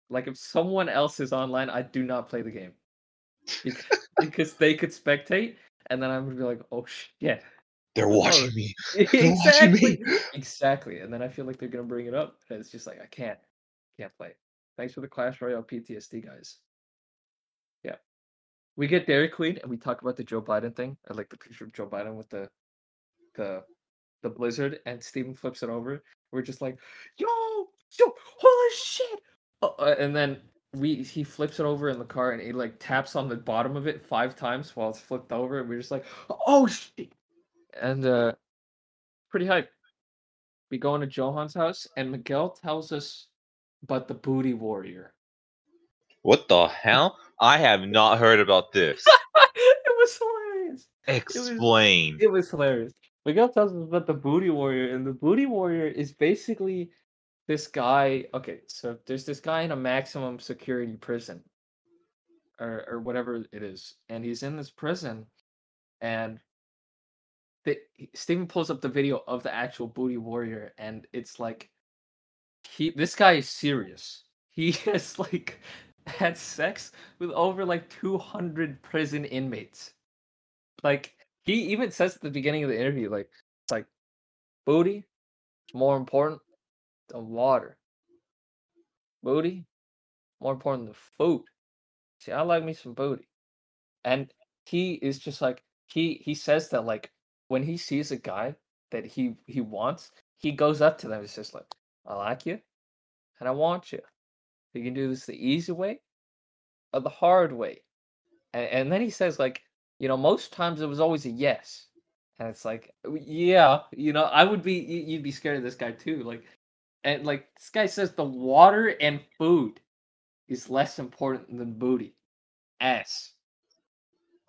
Like if someone else is online, I do not play the game because, because they could spectate, and then I'm gonna be like, oh shit, They're watching oh, me. They're watching exactly, me. exactly. And then I feel like they're gonna bring it up, and it's just like I can't, can't play. Thanks for the Clash Royale PTSD, guys. Yeah, we get Dairy Queen, and we talk about the Joe Biden thing. I like the picture of Joe Biden with the, the, the blizzard, and Steven flips it over. We're just like, yo, yo, holy shit! Oh, uh, and then we he flips it over in the car, and he like taps on the bottom of it five times while it's flipped over, and we're just like, oh shit! And uh, pretty hype. We go into Johan's house, and Miguel tells us about the Booty Warrior. What the hell? I have not heard about this. it was hilarious. Explain. It was hilarious. Miguel tells us about the Booty Warrior, and the Booty Warrior is basically this guy. Okay, so there's this guy in a maximum security prison, or or whatever it is, and he's in this prison, and the, Steven pulls up the video of the actual Booty Warrior, and it's like he this guy is serious. He has like had sex with over like 200 prison inmates. Like he even says at the beginning of the interview, like it's like booty more important than water. Booty more important than food. See, I like me some booty. And he is just like he he says that like when he sees a guy that he he wants, he goes up to them. He's says like, I like you, and I want you. You can do this the easy way or the hard way. And, and then he says, like, you know, most times it was always a yes. And it's like, yeah, you know, I would be you'd be scared of this guy too. Like, and like, this guy says the water and food is less important than booty. Ass.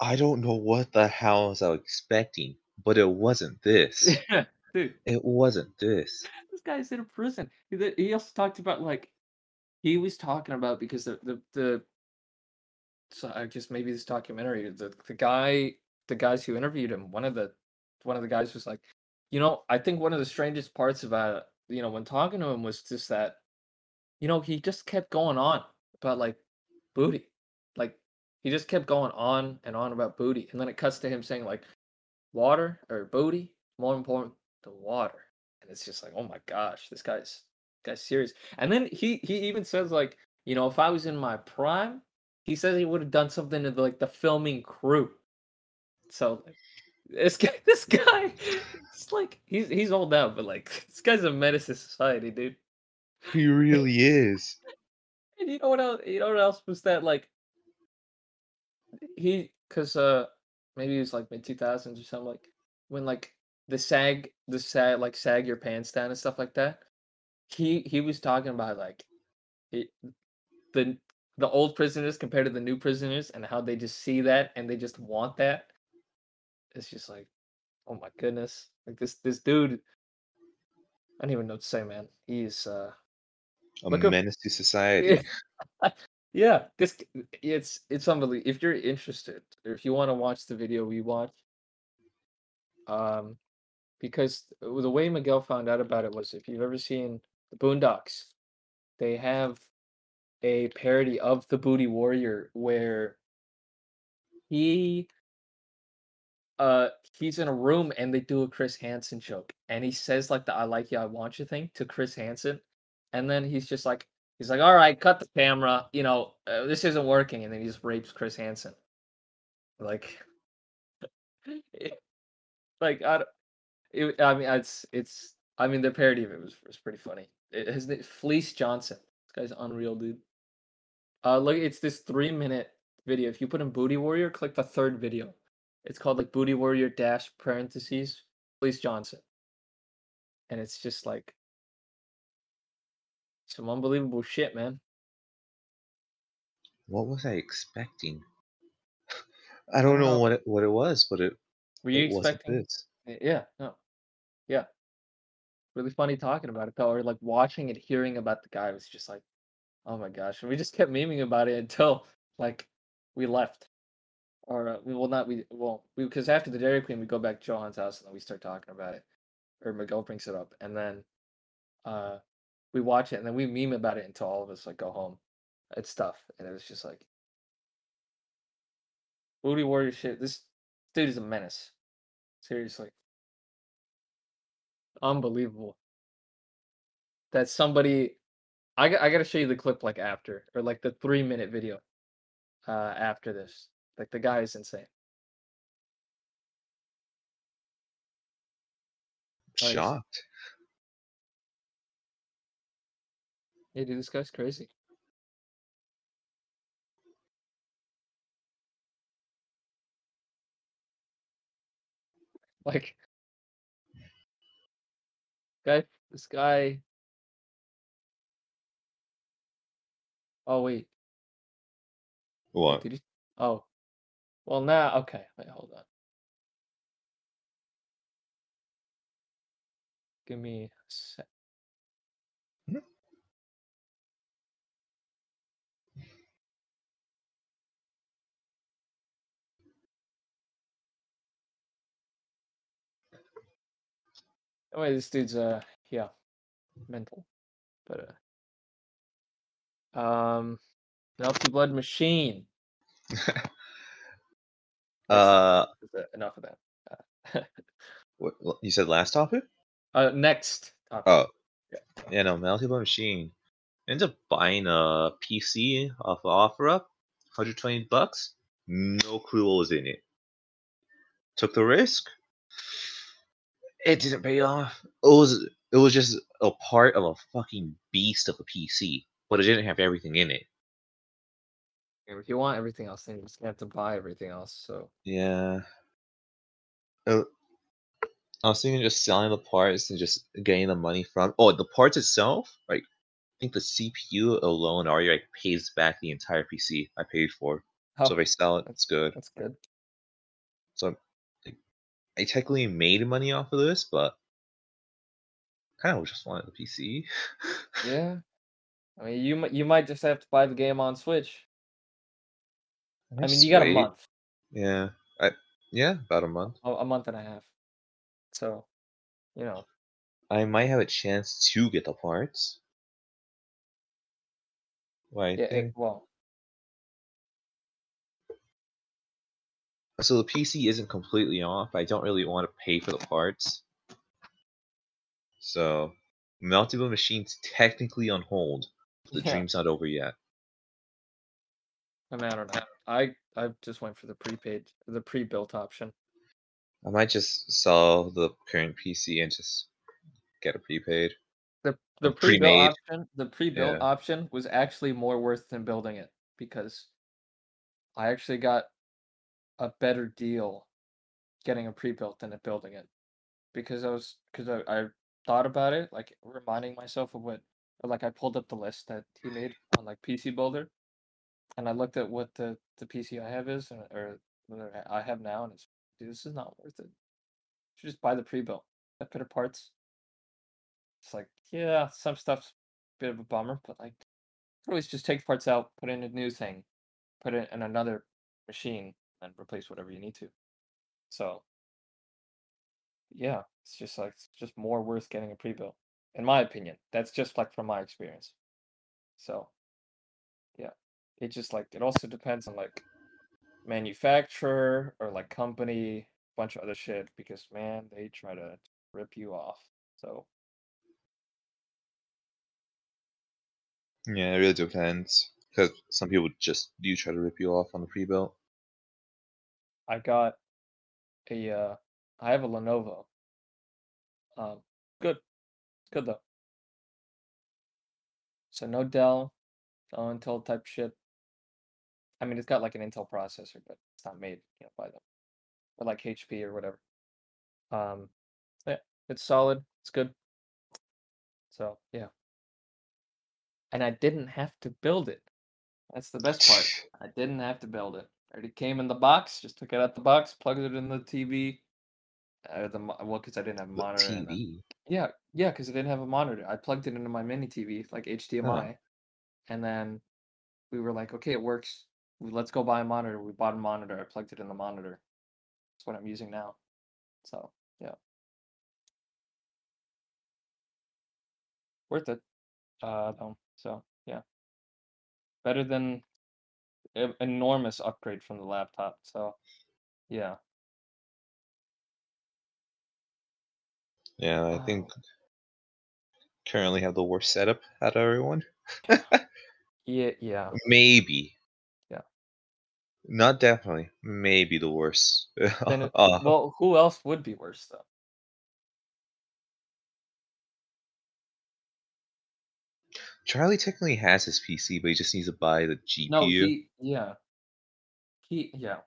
I don't know what the hell I was expecting, but it wasn't this. Dude, It wasn't this. this guy's in a prison. He, he also talked about like he was talking about because the the, the so I guess maybe this documentary the the guy the guys who interviewed him one of the one of the guys was like you know I think one of the strangest parts about you know when talking to him was just that you know he just kept going on about like booty like he just kept going on and on about booty and then it cuts to him saying like water or booty more important than water and it's just like oh my gosh this guy's guy's serious and then he he even says like you know if i was in my prime he says he would have done something to the, like the filming crew so this guy this guy like he's he's old now but like this guy's a menace to society dude He really is. and you know what else? You know what else was that like he because uh maybe it was like mid two thousands or something like when like the sag the sag like sag your pants down and stuff like that. he he was talking about like it, the the old prisoners compared to the new prisoners and how they just see that and they just want that. It's just like, oh my goodness, like this this dude. I don't even know what to say, man. He's uh A up- menace to society. yeah, this it's it's unbelievable. If you're interested, or if you want to watch the video we watch, um, because the way Miguel found out about it was if you've ever seen the Boondocks, they have a parody of the Booty Warrior where he uh he's in a room and they do a Chris Hansen joke and he says like the I like you I want you thing to Chris Hansen and then he's just like he's like all right cut the camera you know uh, this isn't working and then he just rapes Chris Hansen. Like like I it, I mean it's it's I mean the parody of it was was pretty funny. It, his name Fleece Johnson this guy's unreal dude. Uh look it's this 3 minute video. If you put in Booty Warrior click the third video it's called like Booty Warrior dash parentheses Fleece Johnson. And it's just like some unbelievable shit, man. What was I expecting? I don't know what it what it was, but it, Were you it expecting? this. Yeah, no. Yeah. Really funny talking about it though, or like watching and hearing about the guy was just like, oh my gosh. And we just kept memeing about it until like we left. Or uh, we will not we well we because after the Dairy Queen we go back to Johan's house and then we start talking about it. Or Miguel brings it up and then uh we watch it and then we meme about it until all of us like go home. It's tough. And it was just like Booty Warrior shit. This dude is a menace. Seriously. Unbelievable. That somebody I I got to show you the clip like after or like the 3 minute video uh after this. Like the guy is insane. Shocked. Yeah, dude, this guy's crazy. Like, guy, this guy. Oh wait, What? did he? Oh, well now, okay. Wait, hold on. Give me a sec. Mhm. Oh wait, this dude's uh, yeah, mental, but uh, um, Melty Blood Machine. uh, enough of that. Uh, what, you said last topic? uh next topic. Oh, Yeah. yeah, no, Blood Machine. Ended up buying a PC off of OfferUp, 120 bucks. No clue what was in it. Took the risk. It didn't pay off. It was it was just a part of a fucking beast of a PC, but it didn't have everything in it. If you want everything else, then you're just gonna have to buy everything else. So Yeah. Uh, I was thinking just selling the parts and just getting the money from. Oh, the parts itself, like I think the CPU alone already like pays back the entire PC I paid for. So if Oh, I sell it, it's good. that's good. So like, I technically made money off of this, but kind of just wanted the PC. Yeah. I mean, you might you might just have to buy the game on Switch. I mean, you got a month, Yeah, I yeah about a month. a, a month and a half. So, you know, I might have a chance to get the parts. Why? yeah. It, well, So the PC isn't completely off. I don't really want to pay for the parts. So Melty Blood Machine's technically on hold. The Yeah. dream's not over yet. I mean, I don't know. I I just went for the prepaid, the pre-built option. I might just sell the current PC and just get a prepaid. The the pre-built pre-made. option, the pre-built Yeah. option was actually more worth than building it because I actually got a better deal getting a pre-built than it building it because I was because I, I thought about it, like reminding myself of what, like I pulled up the list that he made on like PC Builder, and I looked at what the the PC I have is, or what I have now, and it's dude, this is not worth it. You should just buy the pre-built. That better parts. It's like, yeah, some stuff's a bit of a bummer, but like, always just take parts out, put in a new thing, put it in another machine, and replace whatever you need to. So, yeah, it's just like it's just more worth getting a pre-built, in my opinion. That's just like from my experience. So, it just like it also depends on like manufacturer or like company, bunch of other shit because man, they try to rip you off. So Yeah, it really depends. Because some people just do try to rip you off on the pre-built. I got a uh I have a Lenovo. Um good. Good though. So no Dell, no Intel type shit. I mean it's got like an Intel processor, but it's not made, you know, by them. Or like HP or whatever. Um yeah, it's solid, it's good. So yeah. And I didn't have to build it. That's the best part. I didn't have to build it. It already came in the box. Just took it out the box, plugged it in the TV. Uh, the well, because I didn't have a monitor. yeah, yeah, because I didn't have a monitor. I plugged it into my mini TV, like Oh. HDMI, and then we were like, okay, it works. We- Let's go buy a monitor. We bought a monitor. I plugged it in the monitor. That's what I'm using now. So yeah, worth it. Uh, though. So yeah, better than an enormous upgrade from the laptop. So yeah. Yeah, I think currently have the worst setup out of everyone. Yeah, yeah. Maybe. Not definitely. Maybe the worst. Then it, uh, well, who else would be worse though? Charlie technically has his PC, but he just needs to buy the GPU. No, he yeah. He yeah.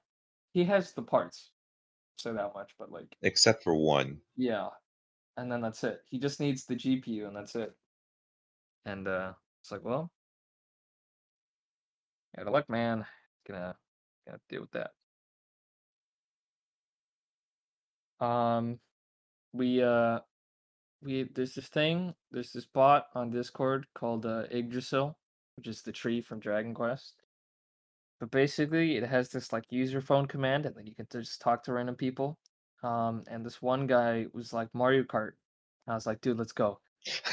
He has the parts. Say that much, but like Except for one. yeah. And then that's it. He just needs the GPU and that's it. And uh it's like, well, yeah, luck man. Gonna gonna deal with that. Um we uh we there's this thing, there's this bot on Discord called uh Yggdrasil, which is the tree from Dragon Quest. But basically it has this like user phone command and then you can just talk to random people. Um and this one guy was like Mario Kart. I was like, dude, let's go.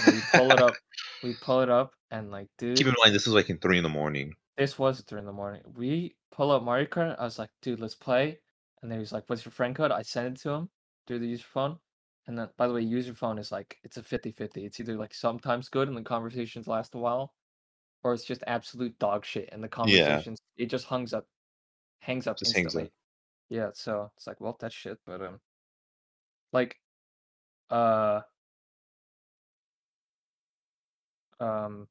And we pull it up. We pull it up and like, dude, Keep in mind, this is like in three in the morning. This was three in the morning. We pull up Mario Kart. I was like, dude, let's play. And then he was like, what's your friend code? I sent it to him through the user phone. And then, by the way, user phone is like, it's a 50 50. It's either like sometimes good and the conversations last a while, or it's just absolute dog shit. And the conversations, it just hangs up, hangs up Just hangs instantly. up. Yeah. So it's like, well, that's shit. But, um, like, uh, um,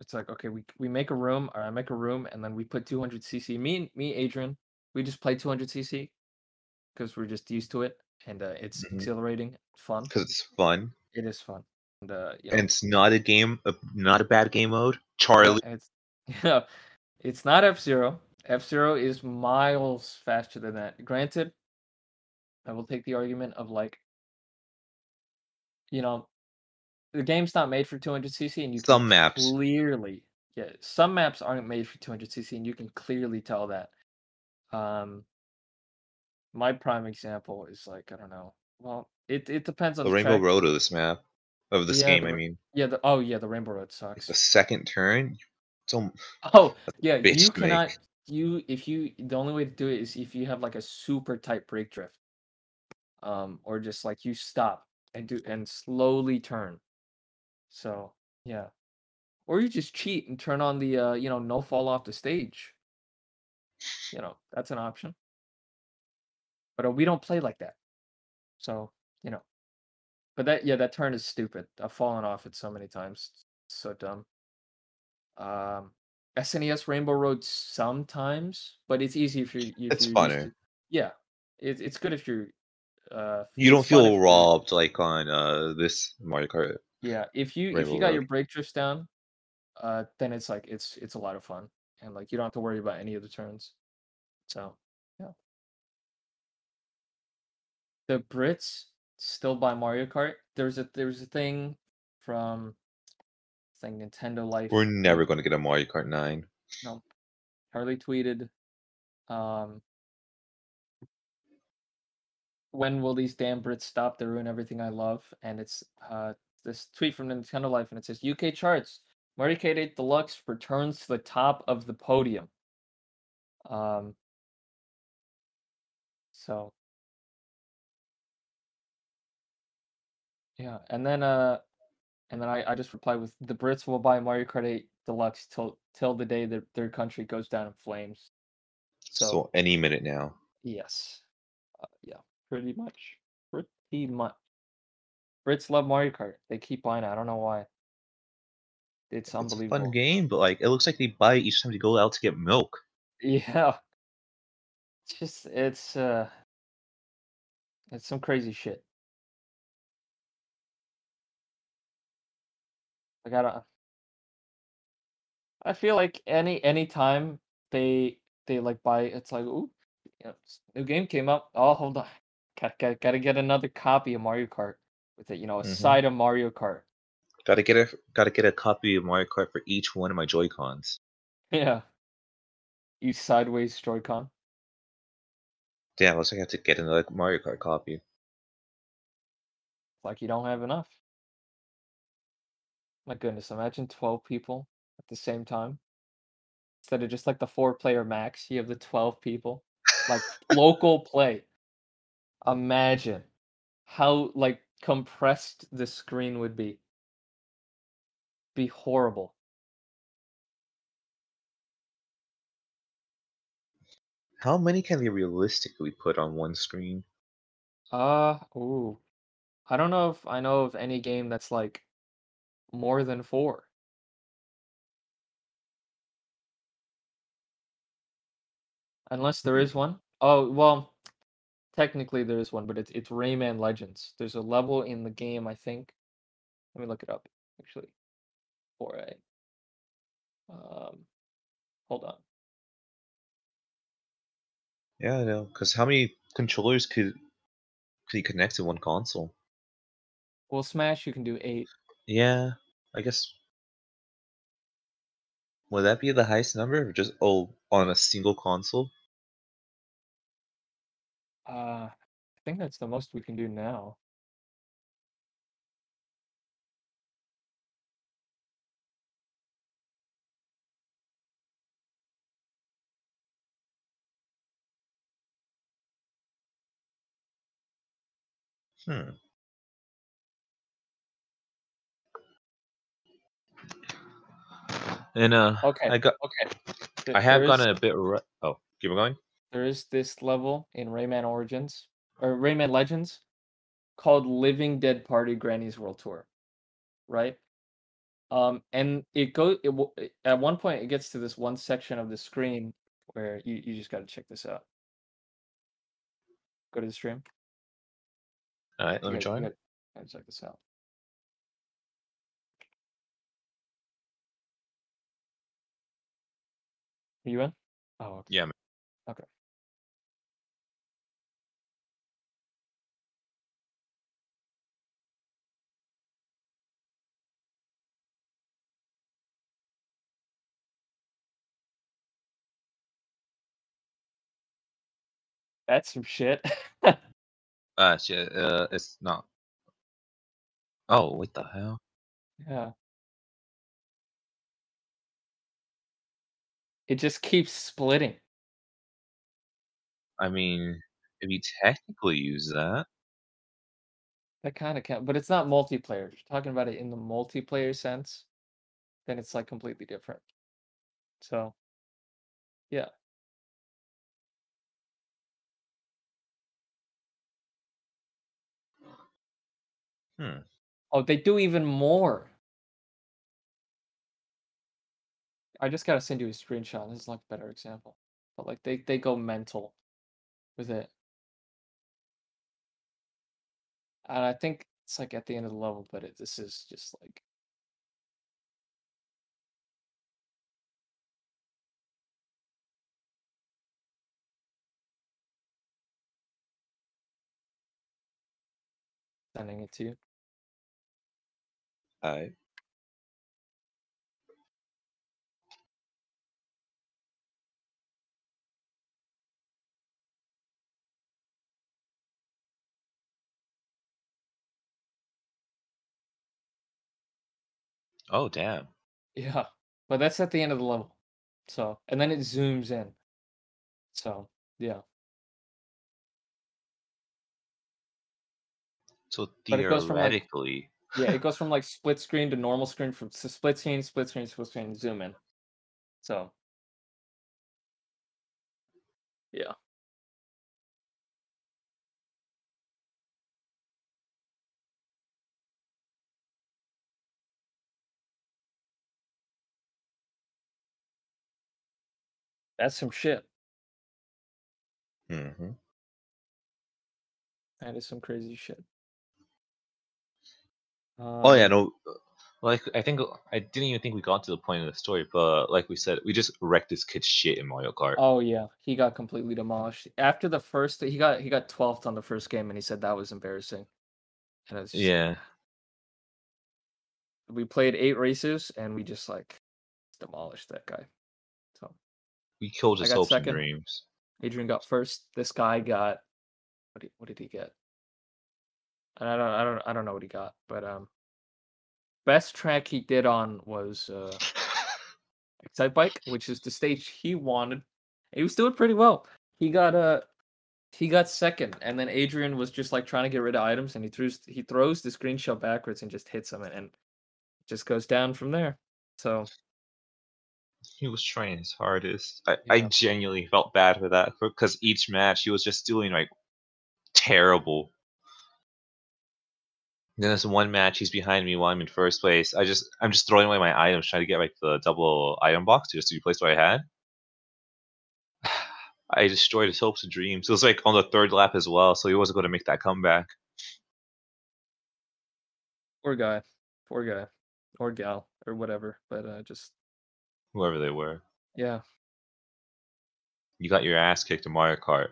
it's like okay we we make a room or i make a room and then we put 200 cc me and me adrian we just play 200 cc because we're just used to it and uh, it's Mhm. exhilarating fun Because it's fun. it is fun and uh know, And it's not a game, a, not a bad game mode. Charlie. and it's yeah it's not f-zero f-zero is miles faster than that granted i will take the argument of like you know the game's not made for 200cc and you Some can maps. clearly yeah some maps aren't made for 200cc and you can clearly tell that um my prime example is like i don't know well it, it depends on The the Rainbow track. Road of this map. Of this Yeah, game, the I mean. yeah the oh yeah the rainbow road sucks the second turn, it's al- oh yeah you to make. cannot you if you the only way to do it is if you have like a super tight brake drift um or just like you stop and do and slowly turn so yeah. Or you just cheat and turn on the uh you know no fall off the stage. You know that's an option. But uh, we don't play like that. So you know. But that yeah that turn is stupid. I've fallen off it so many times. It's so dumb. Um snes rainbow road sometimes but it's easy if you're if It's you're funner. yeah. It, it's good if you're uh, You don't it's feel robbed like on uh this Mario Kart. Yeah, if you if Rainbow you got your brake drifts down, uh, then it's like it's it's a lot of fun, and like you don't have to worry about any of the turns. So yeah, the Brits still buy Mario Kart. There's a there's a thing from I think Nintendo Life. We're never going to get a Mario Kart 9. No, Harley tweeted, um, when will these damn Brits stop? They ruin everything I love. And it's uh this tweet from Nintendo Life, and it says UK charts. Mario Kart 8 Deluxe returns to the top of the podium. Um. So. Yeah, and then uh, and then I, I just replied with the Brits will buy Mario Kart 8 Deluxe till till the day that their country goes down in flames. So, So, any minute now. yes, uh, yeah, pretty much, pretty much. Brits love Mario Kart. They keep buying it. I don't know why. It's It's a unbelievable. fun game, but like it looks like they buy it each time they go out to get milk. Yeah. It's just it's uh it's some crazy shit. I gotta I feel like any any time they they like buy it's like ooh you know, new game came out. Oh hold on. Got, got, gotta get another copy of Mario Kart with it, you know, a Mhm. side of Mario Kart. Gotta get a gotta get a copy of Mario Kart for each one of my Joy Cons. Yeah. You sideways Joy-Con. Damn, looks like I have to get another Mario Kart copy. like you don't have enough. My goodness, imagine 12 people at the same time. Instead of just like the four player max, you have the 12 people. Like local play. Imagine how like compressed the screen would be. Be horrible. How many can they realistically put on one screen? Uh, ooh. I don't know if I know of any game that's like more than four. Unless there Hmm. one. Oh, well, technically there is one, but it's it's Rayman Legends. There's a level in the game, I think. Let me look it up, actually. For a um hold on. Yeah, I know. Because how many controllers could could you connect to one console? Well, Smash you can do eight. Yeah, I guess. Would that be the highest number, or just oh on a single console? Uh I think that's the most we can do now. Hmm. And uh, Okay. I got Okay. Th- I have is- gotten a bit. Ru- oh, keep going. There is this level in Rayman Origins or Rayman Legends called Living Dead Party Granny's World Tour, right? Um, and it goes it, will- at one point it gets to this one section of the screen where you, you just got to check this out. Go to the stream. All right, let me join. gotta- check this out. Are you in? Oh, okay. Yeah, man. Okay. That's some shit. Uh, shit, uh, it's not. Oh, what the hell? Yeah. It just keeps splitting. I mean, if you technically use that, That kind of count, but it's not multiplayer. If you're talking about it in the multiplayer sense, then it's like completely different. So, yeah. Hmm. Oh, they do even more. I just gotta send you a screenshot. This is like a better example. But like they they go mental with it. And I think it's like at the end of the level, but it, this is just like sending it to you. Alright. Oh damn. Yeah, but that's at the end of the level. So, and then it zooms in. So, yeah. So But it goes from, like- theoretically, Yeah, it goes from like split screen to normal screen from split screen, split screen, split screen, zoom in. So, yeah. That's some shit. hmm That is some crazy shit. Oh yeah, Um, no. Like I think I didn't even think we got to the point of the story, but like we said, we just wrecked this kid's shit in Mario Kart. Oh yeah, he got completely demolished after the first. He got he got twelfth on the first game, and he said that was embarrassing. And it's just, yeah. we played eight races, and we just like demolished that guy. So We killed his hopes second. and dreams. Adrian got first. This guy got what? Did, what did he get? And I don't, I don't, I don't know what he got, but um, best track he did on was uh, Excitebike, which is the stage he wanted. He was doing pretty well. He got uh he got second, and then Adrian was just like trying to get rid of items, and he throws he throws the screen shot backwards and just hits him, and, and just goes down from there. So he was trying his hardest. I, I genuinely felt bad for that because each match he was just doing like terrible. Then there's one match he's behind me while I'm in first place. I just I'm just throwing away my items trying to get like the double item box just to replace what I had. I destroyed his hopes and dreams. It was like on the third lap as well, so he wasn't going to make that comeback. poor guy, poor guy, or gal, or whatever. But uh, just Whoever they were, yeah, you got your ass kicked in Mario Kart.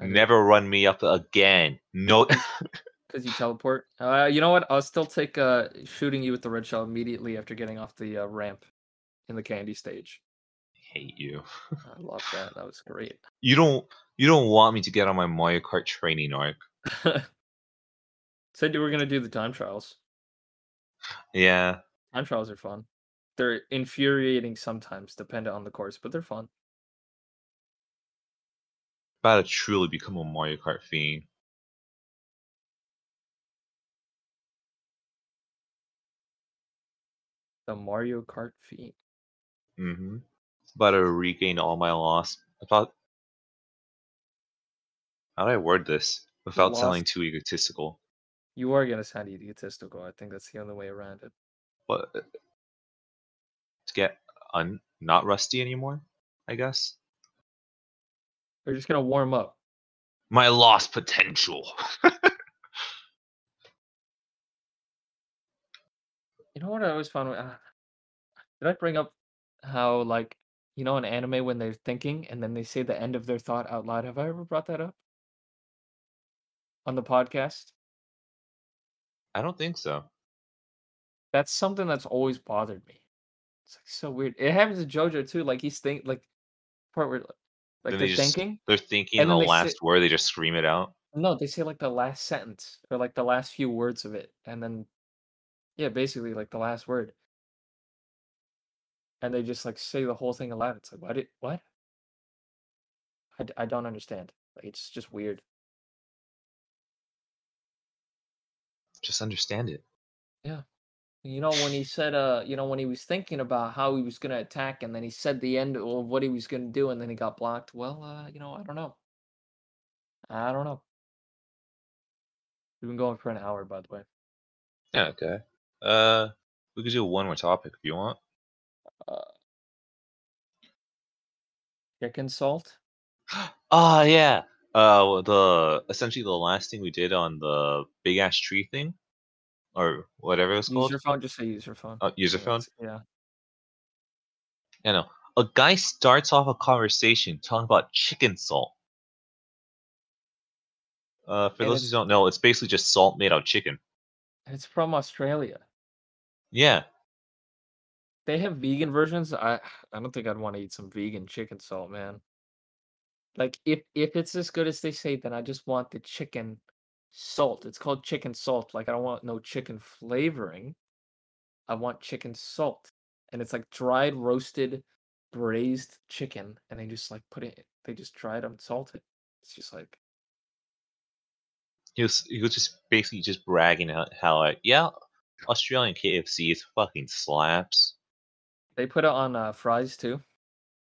Never run me up again. No. Because you teleport. Uh, you know what? I'll still take uh shooting you with the red shell immediately after getting off the uh, ramp in the candy stage. I hate you. I love that. That was great. You don't. You don't want me to get on my Mario Kart training arc. Said you were gonna do the time trials. Yeah. Time trials are fun. They're infuriating sometimes, dependent on the course, but they're fun. About to truly become a Mario Kart fiend. The Mario Kart feat. Mm-hmm. About to regain all my loss. I thought. How do I word this without sounding too egotistical? You are gonna sound egotistical. I think that's the only way around it. But to get un not rusty anymore, I guess. We're just gonna warm up. My lost potential. You know what I always found? Uh, did I bring up how like you know in anime when they're thinking and then they say the end of their thought out loud? Have I ever brought that up on the podcast? I don't think so. That's something that's always bothered me. It's like so weird. It happens to JoJo too. Like he's think like part where like they're they just- thinking. They're thinking And the they say- last word, they just scream it out. No, they say like the last sentence or like the last few words of it, and then yeah, basically like the last word, and they just like say the whole thing aloud. It's like what? Did, what? I, I don't understand. Like it's just weird. Just understand it. Yeah. You know when he said uh you know when he was thinking about how he was gonna attack, and then he said the end of what he was gonna do, and then he got blocked. Well, uh, you know I don't know. I don't know. We've been going for an hour, by the way. Okay. Uh, we could do one more topic if you want. Chicken salt. Ah, yeah. Uh, the essentially the last thing we did on the big ass tree thing, or whatever it was called. your phone. Just say use your phone. Uh, user Yeah, phone. Yeah. You know, a guy starts off a conversation talking about chicken salt. Uh, for And those who don't know, it's basically just salt made out of chicken. It's from Australia. Yeah, They have vegan versions. I I don't think I'd want to eat some vegan chicken salt, man. Like if if it's as good as they say, then I just want the chicken salt. It's called chicken salt. Like I don't want no chicken flavoring. I want chicken salt. And it's like dried, roasted, braised chicken, and they just like put it. They just dry it and salt it. It's just like he was he was just basically just bragging out how like yeah, Australian KFC is fucking slaps. they put it on uh, fries too,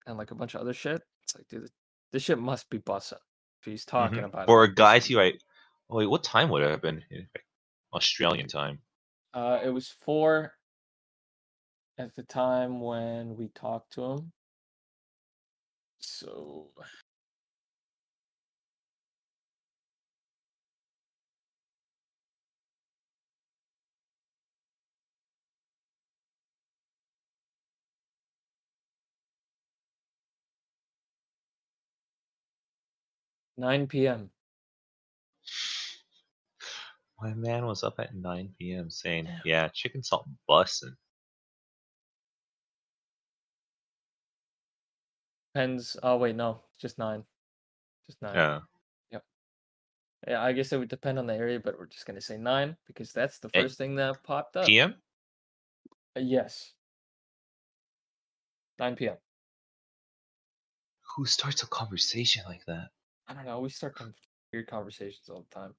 and like a bunch of other shit. It's like, dude, this shit must be bussa. If he's talking Mhm. about it For a like guy to like, wait, what time would it have been? Australian time. Uh, it was four at the time when we talked to him. So nine p.m. My man was up at 9 p.m. saying, Yeah. "Yeah, chicken salt bussin'." Depends. Oh wait, no, it's just nine. Just nine. Yeah, Yep. Yeah, I guess it would depend on the area, but we're just gonna say nine because that's the first thing that popped up. PM. Uh, yes. 9 p.m. Who starts a conversation like that? I don't know. We start weird conversations all the time.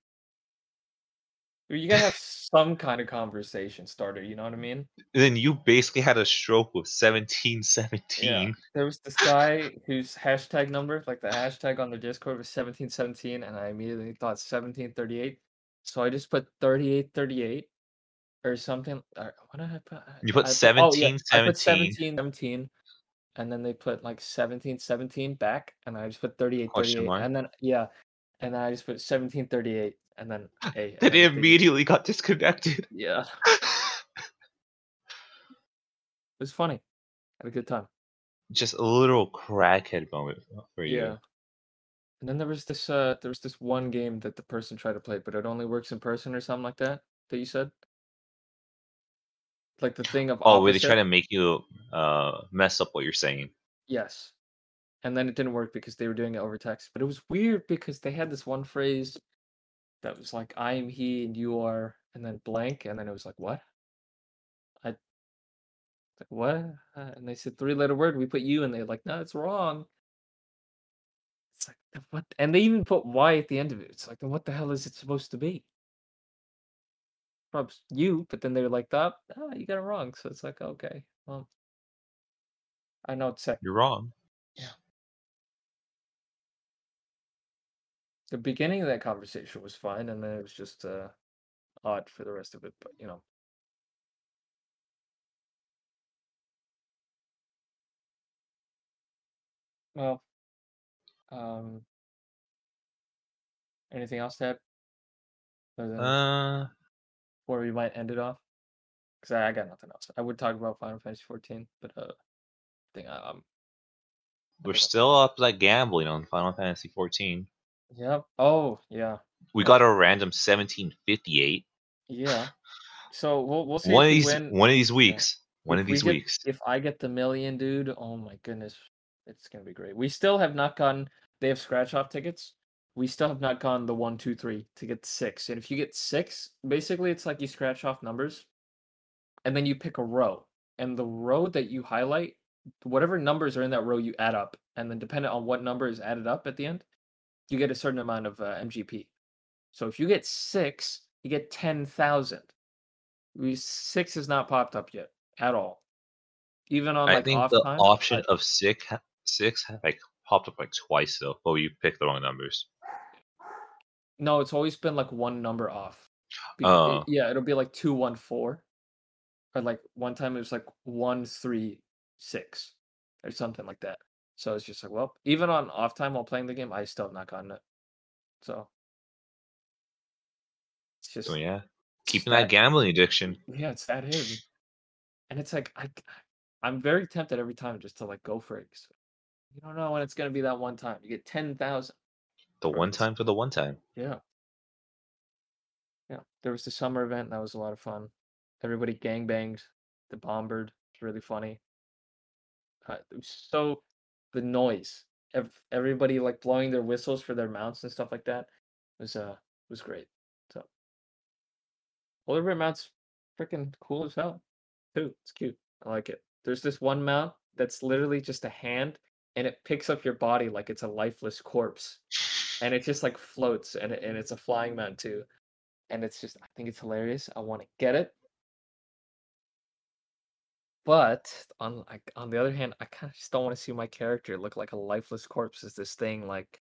You gotta have some kind of conversation starter. You know what I mean? Then you basically had a stroke with 1717. Yeah. There was this guy whose hashtag number, like the hashtag on the Discord, was 1717, and I immediately thought 1738. So I just put 3838 or something. Or what did I put? You put I oh, yeah, I 1717. put 1717, and then they put like 1717 back, and I just put 3838. Question mark. And then, yeah, and then I just put 1738, and then A. and Then it they immediately got disconnected. Yeah, it was funny. Had a good time. Just a little crackhead moment for you. Yeah. And then there was this uh there was this one game that the person tried to play, but it only works in person or something like that that you said. Like the thing of Oh, where they opposite. try to make you uh mess up what you're saying. Yes. And then it didn't work because they were doing it over text. But it was weird because they had this one phrase that was like I am he and you are and then blank and then it was like what? I like what? Uh, and they said three letter word, we put you and they're like, no, it's wrong. It's like what and they even put Y at the end of it. It's like then what the hell is it supposed to be? Probably you, but then they were like, oh, ah, you got it wrong. So it's like, okay, well I know it's second. You're wrong. Yeah. The beginning of that conversation was fine and then it was just uh odd for the rest of it but you know well um anything else to add Uh, where we might end it off because I, I got nothing else i would talk about final fantasy 14 but uh I think I, um we're still up like gambling on Final Fantasy 14. yep oh yeah We got a random 1758. yeah so we'll, we'll see One of these win one of these weeks. One If of we these get- weeks. If I get the million, dude, oh my goodness, it's gonna be great. We still have not gotten. They have scratch off tickets. We still have not gone the one, two, three to get six. And if you get six, basically it's like you scratch off numbers, and then you pick a row, and the row that you highlight, whatever numbers are in that row, you add up, and then depending on what number is added up at the end, you get a certain amount of uh, MGP. So if you get six, you get ten thousand. We six has not popped up yet at all. Even on I like think off the time. option but- of six six like popped up like twice though, but you picked the wrong numbers. No, it's always been like one number off. Becau- it- Oh. yeah, it'll be like two one four, or like one time it was like one three six, or something like that. So it's just like, well, even on off time while playing the game, I still have not gotten it. So it's oh, just So yeah, it's keeping that gambling addiction. yeah, it's that hidden. And it's like I I'm very tempted every time just to like go for it. 'cause You don't know when it's gonna be that one time. You get ten thousand. The one time for the one time. Yeah. Yeah. There was the summer event, that was a lot of fun. Everybody gang banged. the bombard. It's really funny. Uh, it was so the noise. Ev- everybody like blowing their whistles for their mounts and stuff like that was uh was great. So Polar Bear mount's freaking cool as hell. Too. It's cute. I like it. There's this one mount that's literally just a hand and it picks up your body like it's a lifeless corpse and it just like floats and and it's a flying mount too and it's just i think it's hilarious i want to get it. But on like on the other hand i kind of just don't want to see my character look like a lifeless corpse as this thing like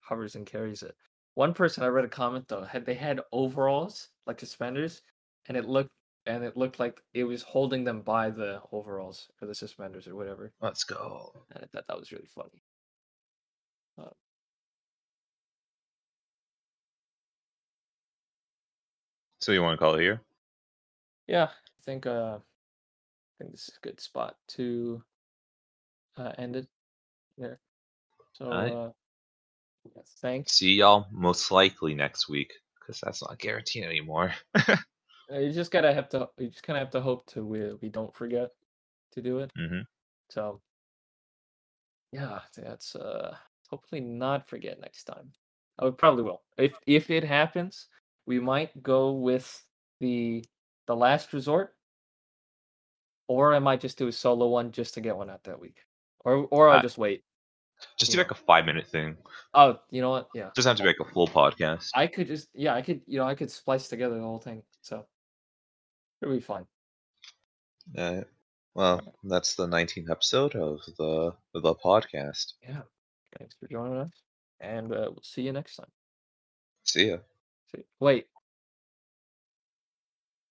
hovers and carries it. One person i read a comment though had they had overalls like suspenders and it looked and it looked like it was holding them by the overalls or the suspenders or whatever. Let's go. and i thought that was really funny So you want to call it here? Yeah, I think uh I think this is a good spot to uh end it there. So Alright. uh yeah, thanks. See y'all most likely next week because that's not guaranteed anymore. Uh, You just gotta have to you just kinda have to hope to we we don't forget to do it. Mm-hmm. So yeah, that's uh hopefully not forget next time. I would probably will. If if it happens, we might go with the the last resort. Or I might just do a solo one just to get one out that week. Or or I'll Uh, just wait. Just do Yeah. like a five minute thing. Oh, you know what? Yeah. Doesn't have to be like a full podcast. I could just yeah, I could you know, I could splice together the whole thing. So it'll be fine. Uh, well, that's the 19th episode of the the podcast. Yeah. Thanks for joining us. And uh, we'll see you next time. See ya. Wait